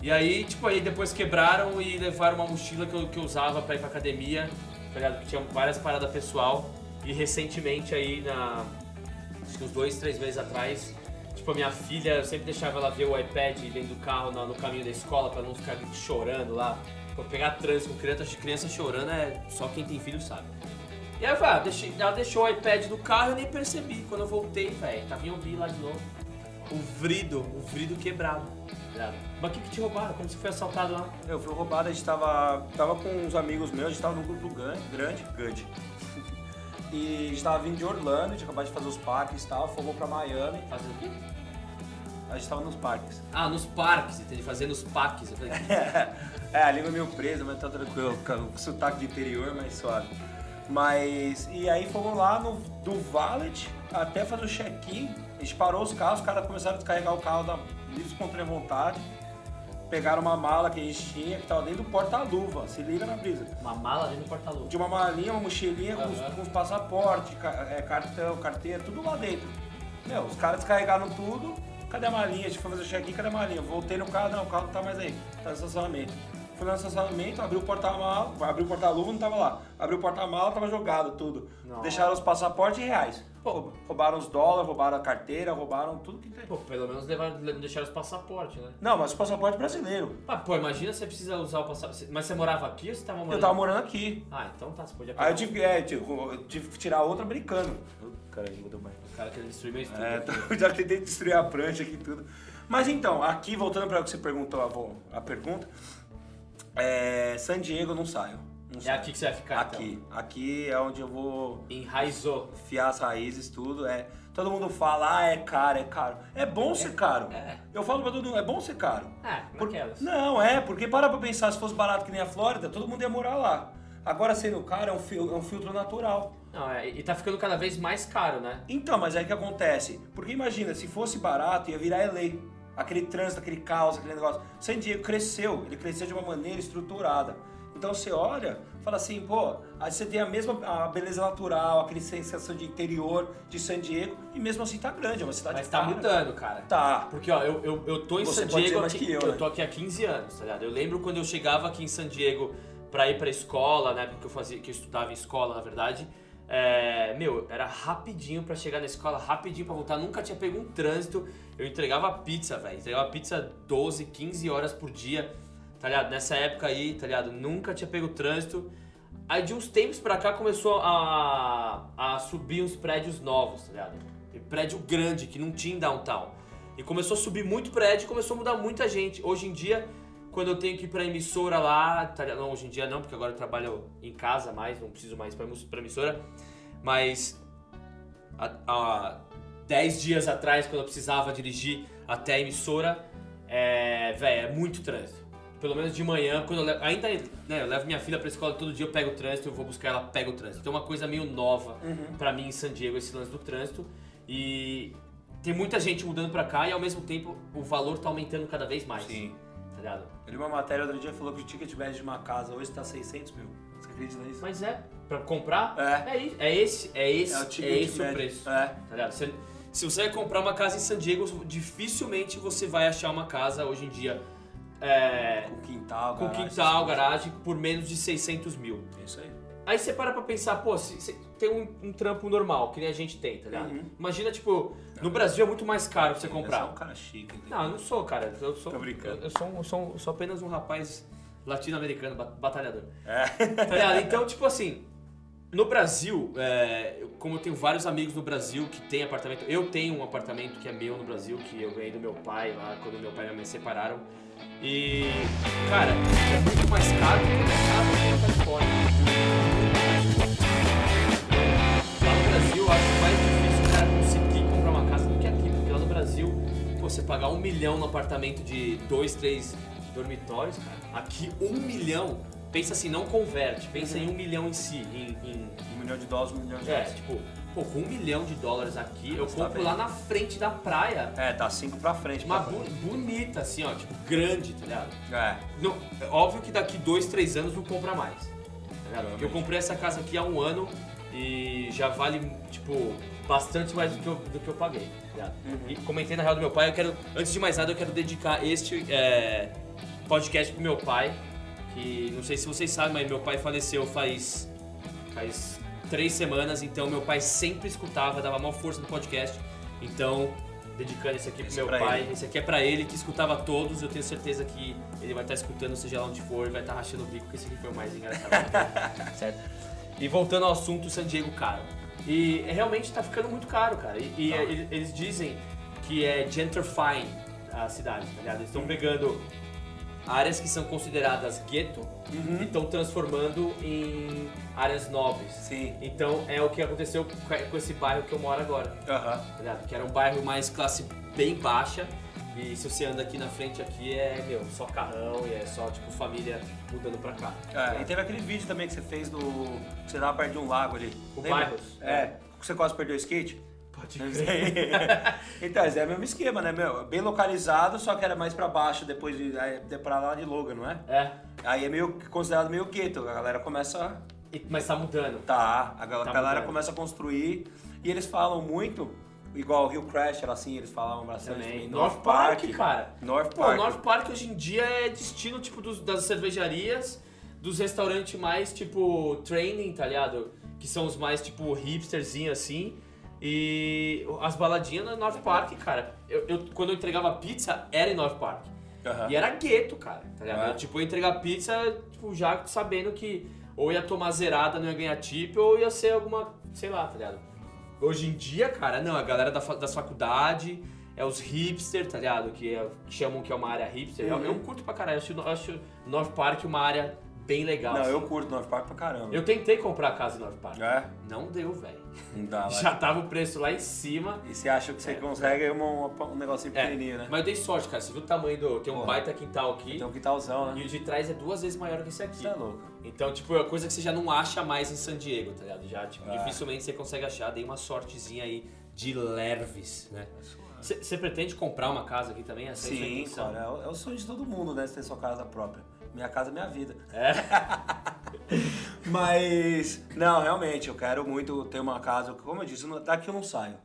E aí, tipo, aí depois quebraram e levaram uma mochila que eu, que eu usava pra ir pra academia, tá ligado? Que tinha várias paradas pessoal. E recentemente aí, na. Acho que uns dois, três meses atrás, tipo, a minha filha, eu sempre deixava ela ver o iPad dentro do carro no, no caminho da escola pra não ficar chorando lá. Pra pegar trânsito com criança, criança chorando é só quem tem filho sabe. E aí, vai, deixei, ela deixou o iPad no carro e eu nem percebi. Quando eu voltei, velho, tava em Obi lá de novo. O vrido, o vrido quebrado. tá? Mas o que, que te roubaram? Como você foi assaltado lá? Eu fui roubado, a gente tava, tava com uns amigos meus, a gente tava num grupo grande, grande, grande. E a gente tava vindo de Orlando, a gente acabou de fazer os parques e tal, fomos pra Miami, Fazendo o quê? a gente tava nos parques. Ah, nos parques, entendi. Fazer nos parques. É, a língua é meio presa, mas tá tranquilo, com sotaque de interior, mas suave. Mas, e aí fomos lá no, do Valet até fazer o check-in, a gente parou os carros, os caras começaram a descarregar o carro da livre espontânea vontade, pegaram uma mala que a gente tinha, que tava dentro do porta-luva, se liga na brisa. uma mala dentro do porta-luva. de uma malinha, uma mochilinha com, os, com os passaportes, ca- é, cartão, carteira, tudo lá dentro. Meu, os caras descarregaram tudo. Cadê a malinha? A gente foi fazer o check-in, cadê a malinha? Voltei no carro, não, o carro não tá mais aí. Tá no estacionamento. Lá no estacionamento, abri o porta-mala, abri o porta-luva, não tava lá. Abri o porta-mala, tava jogado tudo. Nossa. Deixaram os passaportes e reais. Pô, roubaram os dólares, roubaram a carteira, roubaram tudo que tem. Pô, pelo menos levaram, não deixaram os passaportes, né? Não, mas o passaporte brasileiro. Ah, pô, imagina você precisa usar o passaporte. Mas você morava aqui ou você tava morando? Eu tava morando aqui. Ah, então tá, você podia Aí eu pegar tive, é, tive, eu tive que tirar outro americano. Caralho, mudou mais. o cara que destruiu meu estúdio. É, tô- já tentei destruir a prancha aqui e tudo. Mas então, aqui voltando para o que você perguntou, avô, a pergunta, é, San Diego não saio. Não É sei. aqui que você vai ficar, Aqui. Aqui é onde eu vou então. Enraizou. enfiar as raízes, tudo. É, todo mundo fala, ah, é caro, é caro. É bom ser caro. é. Eu falo pra todo mundo, é bom ser caro. É, Por- naquelas. Não, é, porque para pra pensar, se fosse barato que nem a Flórida, todo mundo ia morar lá. Agora sendo caro é um, fil- é um filtro natural. Não, é, e tá ficando cada vez mais caro, né? Então, mas aí que acontece? Porque imagina, se fosse barato, ia virar LA. Aquele trânsito, aquele caos, aquele negócio. San Diego cresceu, ele cresceu de uma maneira estruturada. Então você olha, fala assim, pô, aí você tem a mesma a beleza natural, aquele sensação de interior de San Diego, e mesmo assim tá grande, é uma cidade Mas tá cara. mudando, cara. Tá. Porque, ó, eu, eu, eu tô em Você San Diego aqui, que eu, eu né? tô aqui há 15 anos, tá ligado? Eu lembro quando eu chegava aqui em San Diego pra ir pra escola, né? Porque eu fazia, que eu estudava em escola, na verdade. É, meu, era rapidinho pra chegar na escola, rapidinho pra voltar. Nunca tinha pego um trânsito. Eu entregava pizza, velho. Entregava pizza 12, 15 horas por dia, tá ligado? Nessa época aí, tá ligado? Nunca tinha pego trânsito. Aí de uns tempos pra cá começou a, a subir uns prédios novos, tá ligado? E prédio grande que não tinha em downtown. E começou a subir muito prédio começou a mudar muita gente. Hoje em dia, quando eu tenho que ir pra emissora lá, tá não, hoje em dia não, porque agora eu trabalho em casa mais, não preciso mais pra pra emissora. Mas há, há 10 dias atrás, quando eu precisava dirigir até a emissora, é, velho, é muito trânsito. Pelo menos de manhã, quando eu levo, ainda né, eu levo minha filha pra escola todo dia, eu pego o trânsito, eu vou buscar ela, pego o trânsito. Então é uma coisa meio nova pra mim em San Diego, esse lance do trânsito. E tem muita gente mudando pra cá e ao mesmo tempo o valor tá aumentando cada vez mais. Sim. Tá ligado? Eu li uma matéria outro dia falou que o ticket médio de uma casa hoje tá 600 mil. Você acredita nisso? Mas é, pra comprar, É. é, é esse, é esse, É o é, ticket esse o preço. É. Tá ligado? Você- se você vai comprar uma casa em San Diego, dificilmente você vai achar uma casa hoje em dia é, Com quintal, com garagem, quintal, garagem, por menos de 600 mil. É isso aí. Aí você para pra pensar, pô, se, se tem um, um trampo normal, que nem a gente tem, tá ligado? Uhum. Imagina, tipo, no Brasil é muito mais caro pra você Você é um comprar. cara chique. entendeu? Não, eu não sou, cara. Eu sou, Tô brincando. Eu, sou, eu sou, eu sou apenas um rapaz latino-americano, ba- batalhador. É. Tá ligado? Então, tipo assim, no Brasil, é, como eu tenho vários amigos no Brasil que tem apartamento, eu tenho um apartamento que é meu no Brasil, que eu ganhei do meu pai lá quando meu pai e minha mãe se separaram. E, cara, é muito mais caro do que casa aqui na Califórnia. Você pagar um milhão no apartamento de dois, três dormitórios, cara, aqui um milhão, pensa assim, não converte, pensa em um milhão em si, em, em- Um milhão de dólares, um milhão de é, dólares. tipo, pô, com um milhão de dólares aqui, eu Tá compro bem. lá na frente da praia, É, tá cinco pra frente. uma pra- bu- bonita, assim, ó, tipo, grande, tá ligado? É. Não, é óbvio que daqui dois, três anos não compra mais. Tá ligado? Eu comprei essa casa aqui há um ano e já vale, tipo, bastante mais do que eu, do que eu paguei. tá ligado? E comentei na real do meu pai, eu quero, antes de mais nada, eu quero dedicar este é, podcast pro meu pai. Que não sei se vocês sabem, mas meu pai faleceu faz, faz três semanas, então meu pai sempre escutava, dava maior força no podcast. Então, dedicando esse aqui pro Esse meu pra pai, ele. esse aqui é pra ele que escutava todos, eu tenho certeza que ele vai estar escutando, seja lá onde for, vai estar rachando o bico, que esse aqui foi o mais engraçado. certo? E voltando ao assunto San Diego caro. E é, realmente tá ficando muito caro, cara. E, e, Tá. é, eles- eles dizem que é gentrifying a cidade, tá ligado? Eles estão pegando áreas que são consideradas gueto e estão transformando em áreas nobres. Sim. Então é o que aconteceu com esse bairro que eu moro agora Aham. tá ligado? Que era um bairro mais classe bem baixa. E se você anda aqui na frente aqui é, meu, só carrão e é só, tipo, família mudando pra cá. É, e teve aquele vídeo também que você fez do. que você tava perto de um lago ali. O? Bairros. É. Você quase perdeu o skate? Pode então, esse é o mesmo esquema, né, meu? Bem localizado, só que era mais pra baixo depois de, de pra lá de Logan, não é? É, Aí é meio considerado meio gueto, a galera começa. e- mas tá mudando. Tá, a Tá galera mudando. começa a construir e eles falam muito, igual o Rio Crash, era assim, eles falavam bastante Também. também. North Park, cara. North Pô, Park. North Park hoje em dia é destino, tipo, dos- das cervejarias, dos restaurantes mais, tipo, training, tá ligado? Que são os mais, tipo, hipsterzinho assim. E as baladinhas no North Park, cara. Eu, eu- quando eu entregava pizza, era em North Park. Aham. E era gueto, cara, tá ligado? É. Eu, tipo, eu ia entregar pizza, tipo, já sabendo que ou ia tomar zerada, não ia ganhar tip, ou ia ser alguma, sei lá, tá ligado? Hoje em dia, cara, não, a galera da, das faculdades, é os hipster, tá ligado? Que, é- que chamam que é uma área hipster. Eu, Uhum. eu curto pra caralho, eu acho, eu acho North Park uma área bem legal. Não, assim. eu curto North Park pra caramba. Eu tentei comprar a casa em North Park. É? Não deu, velho. Já tava o preço lá em cima. E você acha que você consegue uma- uma- um negocinho É, pequenininho, né? Mas eu dei sorte, cara. Você viu o tamanho do. Tem um Porra. baita quintal aqui. Tem um quintalzão, E né? o de trás é duas vezes maior que esse aqui. Você é louco. Então, tipo, é coisa que você já não acha mais em San Diego, tá ligado? Já, tipo, É. dificilmente você consegue achar. Dei uma sortezinha aí de leves, né? Você pretende comprar uma casa aqui também? Essa é Sim, intenção? cara. É o, é sonho de todo mundo, né? Você ter sua casa própria. Minha casa é minha vida. É? Mas, não, realmente, eu quero muito ter uma casa. Como eu disse, daqui eu não saio.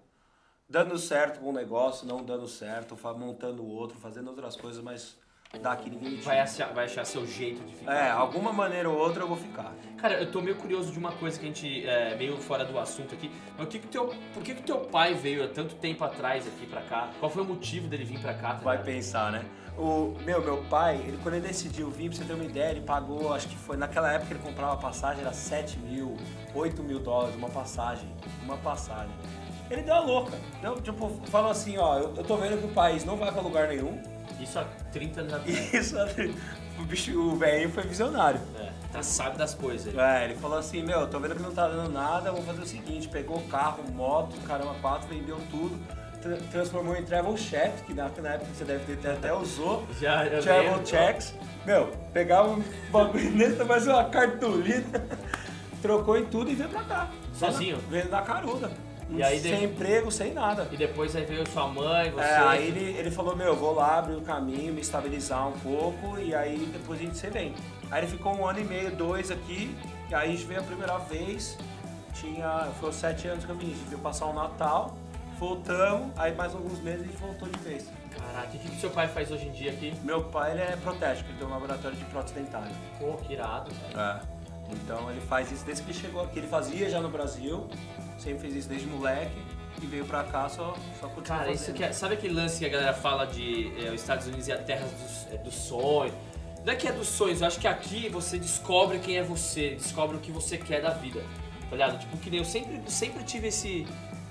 Dando certo com um negócio, não dando certo, montando outro, fazendo outras coisas, mas daqui ninguém me Vai achar, vai achar seu jeito de ficar. É, alguma maneira ou outra eu vou ficar. Cara, eu tô meio curioso de uma coisa que a gente é meio fora do assunto aqui. Mas que que teu, por que que teu pai veio há tanto tempo atrás aqui pra cá? Qual foi o motivo dele vir pra cá? Tá Vai ligado? pensar, né? O meu, meu pai, ele, quando ele decidiu vir, pra você ter uma ideia, ele pagou, acho que foi naquela época ele comprava passagem, era 7 mil, 8 mil dólares, uma passagem. Uma passagem. Ele deu a louca. Deu, tipo, falou assim, ó, eu, eu tô vendo que o país não vai pra lugar nenhum. Isso há 30 anos atrás. Isso, o bicho, o velho foi visionário. É, tá sabe das coisas. aí. É, ele falou assim, meu, tô vendo que não tá dando nada, vou fazer o seguinte, pegou carro, moto, caramba, quatro, vendeu tudo, tra- transformou em travel checks, que na, na época você deve ter até usou. Já, eu Travel lembro. checks. Meu, pegava um bagulho nesse, mais uma cartolina, trocou em tudo e veio pra cá. Sozinho? Veio da caruda. E aí sem de- emprego, sem nada. E depois aí veio sua mãe, você. É, aí ele, ele falou, meu, vou lá abrir o caminho, me estabilizar um pouco e aí depois a gente se vem. Aí ele ficou um ano e meio, dois aqui, e aí a gente veio a primeira vez, tinha, foi sete anos que eu vim, a gente veio passar o Natal, voltamos, aí mais alguns meses a gente voltou de vez. Caraca, o que, que seu pai faz hoje em dia aqui? Meu pai, ele é protético, ele tem um laboratório de prótese dentária. Pô, que irado, velho. É. Então ele faz isso desde que ele chegou aqui. Ele fazia já no Brasil, sempre fez isso desde moleque e veio pra cá só, só continuar Cara, isso que é, sabe aquele lance que a galera fala de é, os Estados Unidos e a terra dos, é, dos sonhos? Não é que é dos sonhos, eu acho que aqui você descobre quem é você, descobre o que você quer da vida, tá ligado? Tipo, que nem eu sempre, sempre tive esse,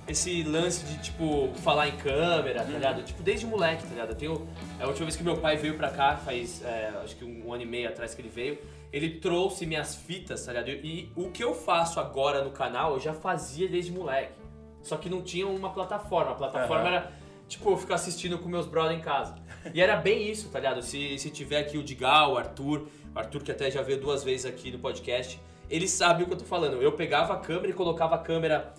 esse lance de, tipo, falar em câmera, tá ligado? Tipo, desde moleque, tá ligado? Eu tenho, a última vez que meu pai veio pra cá, faz, é, acho que um, ano e meio atrás que ele veio, ele trouxe minhas fitas, tá ligado? E o que eu faço agora no canal, eu já fazia desde moleque. Só que não tinha uma plataforma. A plataforma Aham. era, tipo, eu ficar assistindo com meus brothers em casa. E era bem isso, tá ligado? Se, se tiver aqui o Digal, o Arthur, o Arthur que até já veio duas vezes aqui no podcast, ele sabe o que eu tô falando. Eu pegava a câmera e colocava a câmera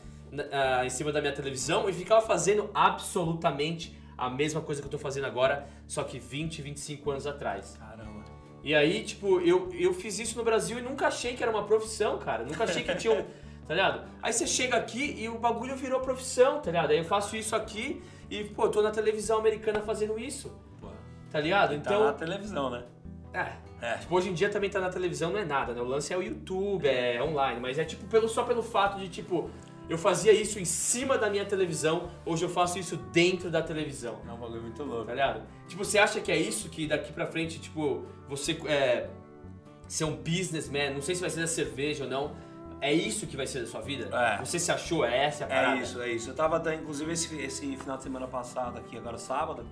ah, em cima da minha televisão e ficava fazendo absolutamente a mesma coisa que eu tô fazendo agora, só que 20, 25 anos atrás. Caramba. E aí, tipo, eu, eu fiz isso no Brasil e nunca achei que era uma profissão, cara. Nunca achei que tinha um. Tá ligado? Aí você chega aqui e o bagulho virou profissão, tá ligado? Aí eu faço isso aqui e, pô, tô na televisão americana fazendo isso. Tá ligado? Tá Então. na televisão, né? É. É. Tipo, hoje em dia também tá na televisão, não é nada, né? O lance é o YouTube, é online, mas é tipo pelo, só pelo fato de, tipo, eu fazia isso em cima da minha televisão, hoje eu faço isso dentro da televisão. É um bagulho muito louco. Tá ligado? Tipo, você acha que é isso que daqui pra frente, tipo, você é, ser um businessman, não sei se vai ser da cerveja ou não, é isso que vai ser da sua vida? É. Você se achou? É essa a parada? É isso, é isso. Eu tava, dando- inclusive, esse, esse final de semana passado aqui, agora sábado,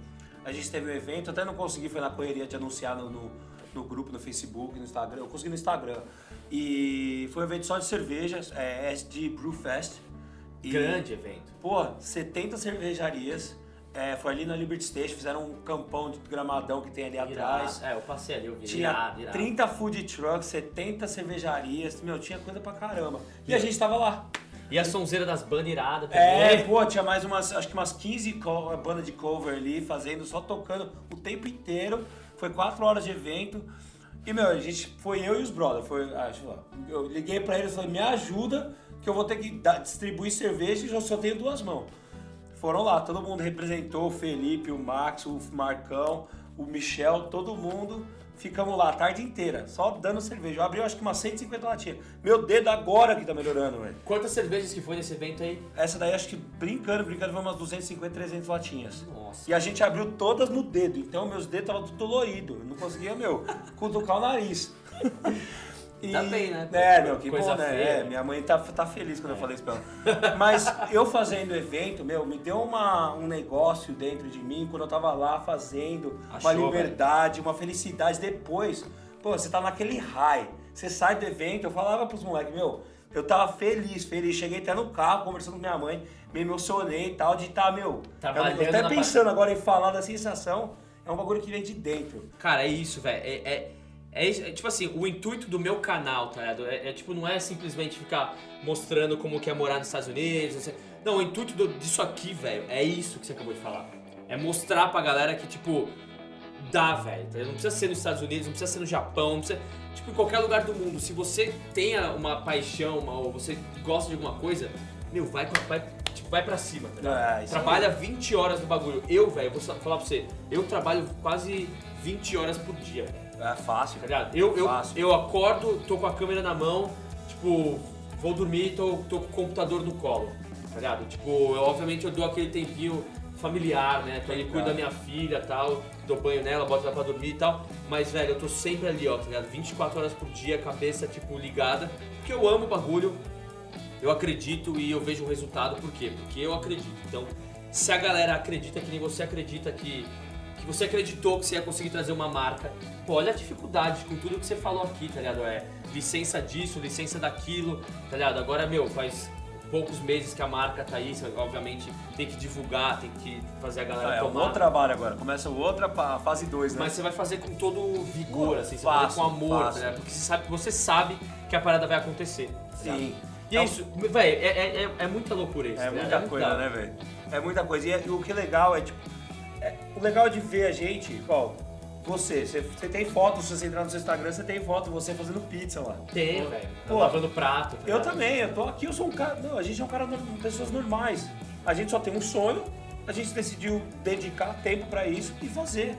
a gente teve um evento, até não consegui, foi na correria de anunciar no, no, no grupo, no Facebook, no Instagram, eu consegui no Instagram. E foi um evento só de cervejas, é SD Brew Fest. E, Grande evento. Pô, 70 cervejarias, é, foi ali na Liberty Station, fizeram um campão de gramadão que tem ali atrás. É, eu passei ali, eu vi. Tinha Irado, irado. 30 food trucks, 70 cervejarias, meu, tinha coisa pra caramba. E a gente tava lá. E a sonzeira das bandas irada É, também. pô, tinha mais umas, acho que umas 15 co- bandas de cover ali, fazendo, só tocando o tempo inteiro. Foi 4 horas de evento. E, meu, a gente, foi eu e os brothers, foi, acho lá. Eu liguei pra eles e falei, me ajuda, que eu vou ter que dar- distribuir cerveja e eu só tenho duas mãos. Foram lá, todo mundo representou, o Felipe, o Max, o Marcão, o Michel, todo mundo. Ficamos lá a tarde inteira, só dando cerveja. Eu abri, eu acho que umas 150 latinhas. Meu dedo agora que tá melhorando, velho. Quantas cervejas que foi nesse evento aí? Essa daí, acho que brincando, brincando, foi umas 250, 300 latinhas. Nossa. E a gente abriu todas no dedo, então meus dedos estavam doloridos. Eu não conseguia, meu, cutucar o nariz. E- Tá bem, né? É, meu, que Coisa bom, né? feia. É, minha mãe tá, tá feliz quando eu falei isso pra ela. Mas eu fazendo o evento, meu, me deu uma, um negócio dentro de mim quando eu tava lá fazendo, uma Achou, liberdade, uma felicidade. Depois, pô, você tá naquele high. Você sai do evento, eu falava pros moleques, meu, eu tava feliz, feliz. Cheguei até no carro conversando com minha mãe, me emocionei e tal, de estar, tá, meu. Trabalhando eu, até pensando agora em falar da sensação, é um bagulho que vem de dentro. Cara, é isso, velho. É, é, é, é, tipo assim, o intuito do meu canal, tá ligado? É, é, tipo, não é simplesmente ficar mostrando como que é morar nos Estados Unidos. Não, o intuito do, disso aqui, velho, é isso que você acabou de falar. É mostrar pra galera que, tipo, dá, velho. Tá? Não precisa ser nos Estados Unidos, não precisa ser no Japão, não precisa. Tipo, em qualquer lugar do mundo. Se você tenha uma paixão, uma, ou você gosta de alguma coisa, meu, vai, vai, tipo, vai pra cima, tá é, Trabalha é 20 horas no bagulho. Eu, velho, vou falar pra você, eu trabalho quase 20 horas por dia, É fácil. Tá ligado? Eu, eu, fácil. eu acordo, tô com a câmera na mão, tipo, vou dormir, tô, tô com o computador no colo, tá ligado? Tipo, eu, obviamente eu dou aquele tempinho familiar, né? Então ele cuida da minha filha e tal, dou banho nela, boto ela pra dormir e tal. Mas, velho, eu tô sempre ali, ó, tá ligado? 24 horas por dia, cabeça, tipo, ligada. Porque eu amo o bagulho, eu acredito e eu vejo o resultado. Por quê? Porque eu acredito. Então, se a galera acredita que nem você acredita que, que você acreditou que você ia conseguir trazer uma marca, pô, olha a dificuldade com tudo que você falou aqui, tá ligado? É licença disso, licença daquilo, tá ligado? Agora, meu, faz poucos meses que a marca tá aí, você, obviamente tem que divulgar, tem que fazer a galera ah, é, tomar. É um outro trabalho agora, começa outra fase 2, né? Mas você vai fazer com todo vigor, assim, você vai fazer com amor, né? Porque você sabe, você sabe que a parada vai acontecer. Sim. E é, é isso, velho, é, é, é, é, muita loucura isso. É né? muita é coisa, né, velho? É muita coisa. E, o que é legal é, tipo, é, legal de ver a gente, igual, você, você, você tem foto, se você entrar no seu Instagram, você tem foto você fazendo pizza lá. Tem, velho. Lavando prato. Tá eu também, eu tô aqui, eu sou um cara. Não, a gente é um cara de pessoas normais. A gente só tem um sonho, a gente decidiu dedicar tempo para isso e fazer.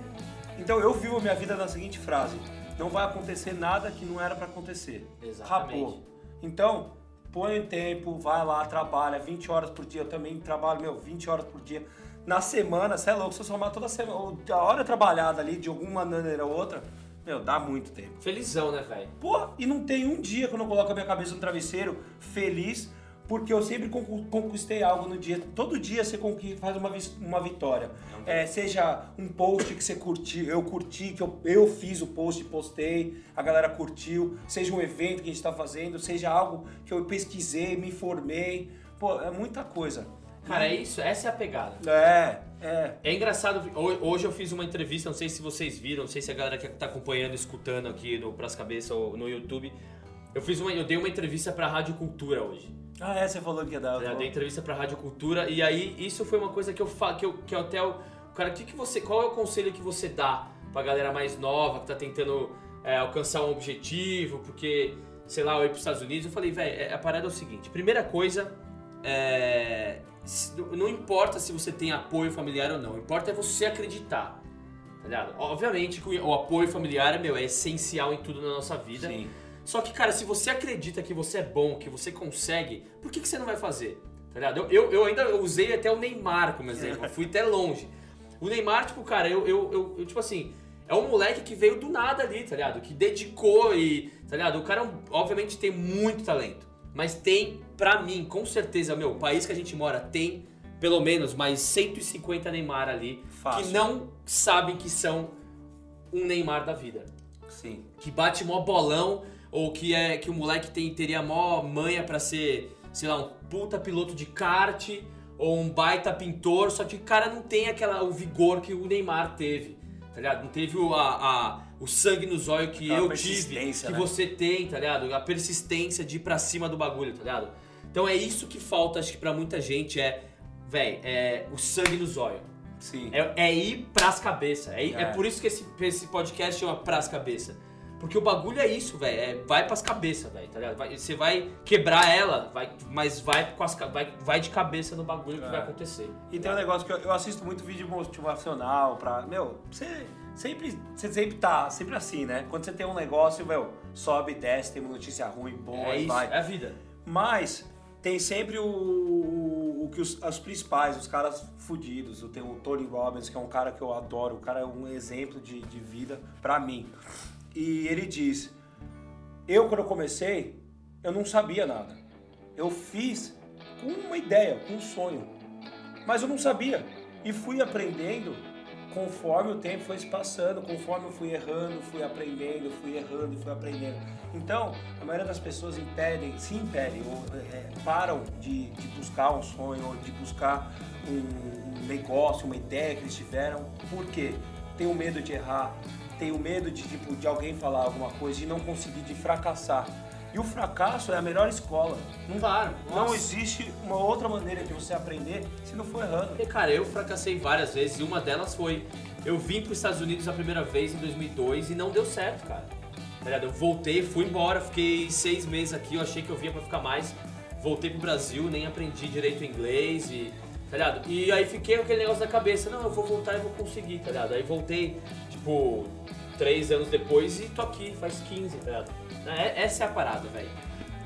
Então eu vivo a minha vida na seguinte frase: não vai acontecer nada que não era para acontecer. Exatamente. Rapou. Então, põe tempo, vai lá, trabalha 20 horas por dia. Eu também trabalho, meu, 20 horas por dia na semana, você é louco, se eu somar toda semana, a hora trabalhada ali de alguma maneira ou outra, meu, dá muito tempo. Felizão, né, velho? Pô, e não tem um dia que eu não coloco a minha cabeça no travesseiro feliz, porque eu sempre conquistei algo no dia. Todo dia você faz uma, uma vitória. É, seja um post que você curtiu, eu curti, que eu, eu fiz o post, postei, a galera curtiu, seja um evento que a gente está fazendo, seja algo que eu pesquisei, me informei. Pô, é muita coisa. Cara, é isso, essa é a pegada. É, é. É engraçado, hoje eu fiz uma entrevista, não sei se vocês viram, não sei se a galera que tá acompanhando, escutando aqui no Pras Cabeças ou no YouTube. Eu fiz uma, eu dei uma entrevista pra Rádio Cultura hoje. Ah, é, você falou que ia dar. Eu dei entrevista pra Rádio Cultura e aí isso foi uma coisa que eu falo, que eu, que eu até o cara, que que você, qual é o conselho que você dá pra galera mais nova que tá tentando é, alcançar um objetivo, porque sei lá, eu ir pros Estados Unidos, eu falei, velho, é, a parada é o seguinte, primeira coisa é não importa se você tem apoio familiar ou não, importa é você acreditar. Tá ligado? Obviamente que o apoio familiar meu, é essencial em tudo na nossa vida. Sim. Só que, cara, se você acredita que você é bom, que você consegue, por que, que você não vai fazer? Tá ligado? Eu, eu, eu ainda usei até o Neymar como exemplo, fui até longe. O Neymar, tipo, cara, eu, eu, eu, eu, tipo assim, é um moleque que veio do nada ali, tá ligado? Que dedicou e, tá ligado? O cara, obviamente, tem muito talento. Mas tem, pra mim, com certeza, meu, o país que a gente mora tem pelo menos mais 150 Neymar ali Fácil. que não sabem que são um Neymar da vida. Sim. Que bate mó bolão ou que é que o moleque tem teria mó manha para ser, sei lá, um puta piloto de kart ou um baita pintor, só que o cara não tem aquela o vigor que o Neymar teve. Tá ligado? Não teve o, a, a o sangue nos olhos que Aquela eu tive, que né? você tem, tá ligado? A persistência de ir pra cima do bagulho, tá ligado? Então é isso que falta, acho que pra muita gente é, velho, é o sangue nos olhos. Sim. É, é ir pras cabeças. É, é. é, por isso que esse, esse podcast chama Pras Cabeça. Porque o bagulho é isso, velho. É, vai pras cabeças, velho, tá ligado? Vai, você vai quebrar ela, vai, mas vai, com as, vai, vai de cabeça no bagulho que vai é. acontecer. E tem um negócio que eu, eu assisto muito vídeo motivacional pra. Meu, você sempre, você sempre tá sempre assim, né? Quando você tem um negócio, meu, sobe, desce, tem uma notícia ruim, boa, é isso, vai. É a vida. Mas tem sempre o, o, o que os, os, principais, os caras fudidos. Eu tenho o Tony Robbins, que é um cara que eu adoro, o cara é um exemplo de, de vida para mim. E ele diz: Eu, quando eu comecei, eu não sabia nada. Eu fiz com uma ideia, com um sonho. Mas eu não sabia. E fui aprendendo conforme o tempo foi se passando, conforme eu fui errando, fui aprendendo, fui errando fui aprendendo. Então, a maioria das pessoas impedem, se impedem, ou é, param de, de, buscar um sonho, ou de buscar um, um negócio, uma ideia que eles tiveram. Por quê? Tem o medo de errar, tem o medo de, tipo, de alguém falar alguma coisa, de não conseguir, de fracassar. E o fracasso é a melhor escola. Não, claro, não existe uma outra maneira de você aprender se não for errando. E, cara, eu fracassei várias vezes e uma delas foi eu vim para os Estados Unidos a primeira vez em 2002 e não deu certo, cara. Tá eu voltei, fui embora, fiquei seis meses aqui, eu achei que eu vinha para ficar mais. Voltei pro Brasil, nem aprendi direito inglês e tá ligado? E aí fiquei com aquele negócio na cabeça, não, eu vou voltar e vou conseguir, tá ligado? Aí voltei, tipo, três anos depois e tô aqui, faz 15, tá ligado? É, essa é a parada, velho.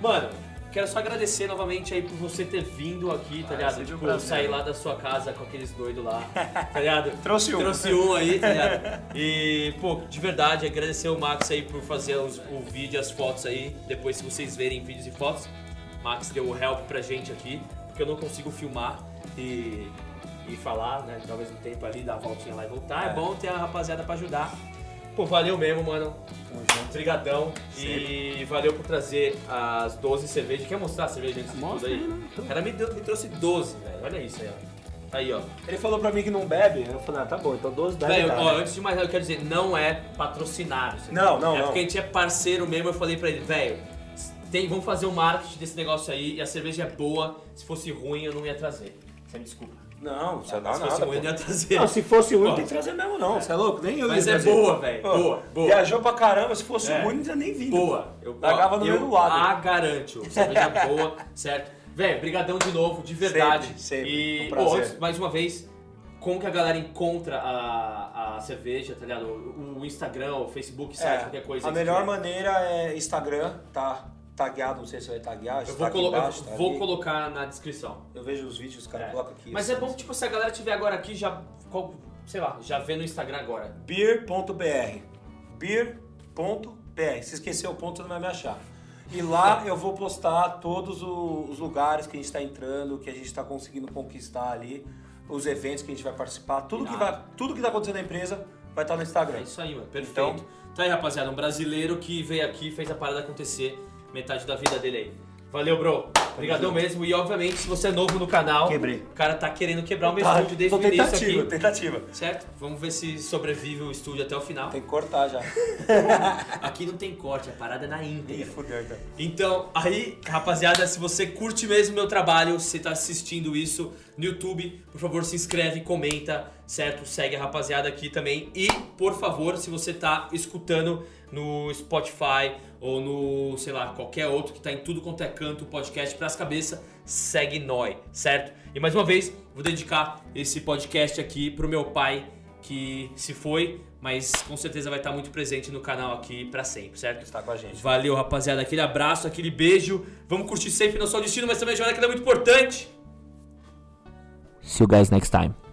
Mano, quero só agradecer novamente aí por você ter vindo aqui, tá ah, ligado? Tipo, um sair lá da sua casa com aqueles doidos lá, tá ligado? Trouxe um. Trouxe um aí, tá ligado? E, pô, de verdade, agradecer o Max aí por fazer os, o vídeo e as fotos aí. Depois, se vocês verem vídeos e fotos, Max deu o help pra gente aqui, porque eu não consigo filmar e, e falar, né? Ao mesmo tempo ali, dar a voltinha lá e voltar. É, é bom ter a rapaziada pra ajudar. Pô, valeu mesmo, mano. Obrigadão. E valeu por trazer as 12 cervejas. Quer mostrar a cerveja antes de tudo aí? Né? O cara me, deu, me trouxe 12, velho. Olha isso aí, ó. Aí, ó. Ele falou pra mim que não bebe, eu falei, ah, tá bom, então 12 bebe. Velho, ó, antes de mais nada, eu quero dizer, não é patrocinado. Não, não, É não. porque a gente é parceiro mesmo, eu falei pra ele, velho, tem, vamos fazer o marketing desse negócio aí, e a cerveja é boa, se fosse ruim eu não ia trazer. Você me desculpa. Não, você dá se nada. Se fosse ruim, ia trazer. Não, se fosse ruim, não tem que trazer mesmo, não. Você é louco? Nem eu Mas ia é trazer. boa, velho. Boa, boa. Viajou pra caramba, se fosse É. ruim, não tinha nem vindo. Boa. Eu Pagava no eu mesmo lado. A garanto. Cerveja boa, certo? Velho, brigadão de novo, de verdade. Sempre, sempre. E, Um prazer. pô, antes, mais uma vez, como que a galera encontra a, a cerveja, tá ligado? O, o Instagram, o Facebook, site, É, qualquer coisa. a melhor maneira é Instagram, tá tagueado, não sei se vai taguear, Eu está vou, aqui colo- embaixo, tá vou colocar na descrição. Eu vejo os vídeos, os caras É. colocam aqui. Mas é bom que, tipo, se a galera tiver agora aqui, já, sei lá, já vê no Instagram agora. beer.br. Beer.br. Se esquecer o ponto, você não vai me achar. E lá eu vou postar todos os lugares que a gente está entrando, que a gente está conseguindo conquistar ali, os eventos que a gente vai participar, tudo que vai, tudo que tá acontecendo na empresa vai estar no É Instagram. isso aí, mano. Perfeito. Então- Então, aí, rapaziada, um brasileiro que veio aqui e fez a parada acontecer metade da vida dele aí. Valeu, bro. Obrigadão mesmo. E, obviamente, se você é novo no canal, Quebrei. o cara tá querendo quebrar o meu Tá, estúdio desde o início tentativa, aqui. tentativa. Certo? Vamos ver se sobrevive o estúdio até o final. Tem que cortar já. Aqui não tem corte, a parada é na Ih, íntegra. fudeu então. Então, aí, rapaziada, se você curte mesmo meu trabalho, se tá assistindo isso no YouTube, por favor, se inscreve, comenta, certo? Segue a rapaziada aqui também. E, por favor, se você tá escutando no Spotify ou no, sei lá, qualquer outro que tá em tudo quanto é canto, podcast pras cabeças, segue nós, certo? E mais uma vez, vou dedicar esse podcast aqui pro meu pai, que se foi, mas com certeza vai estar muito presente no canal aqui pra sempre, certo? Está com a gente. Valeu, rapaziada. Aquele abraço, aquele beijo. Vamos curtir sempre não só o destino, mas também a jornada que é muito importante. See you guys next time.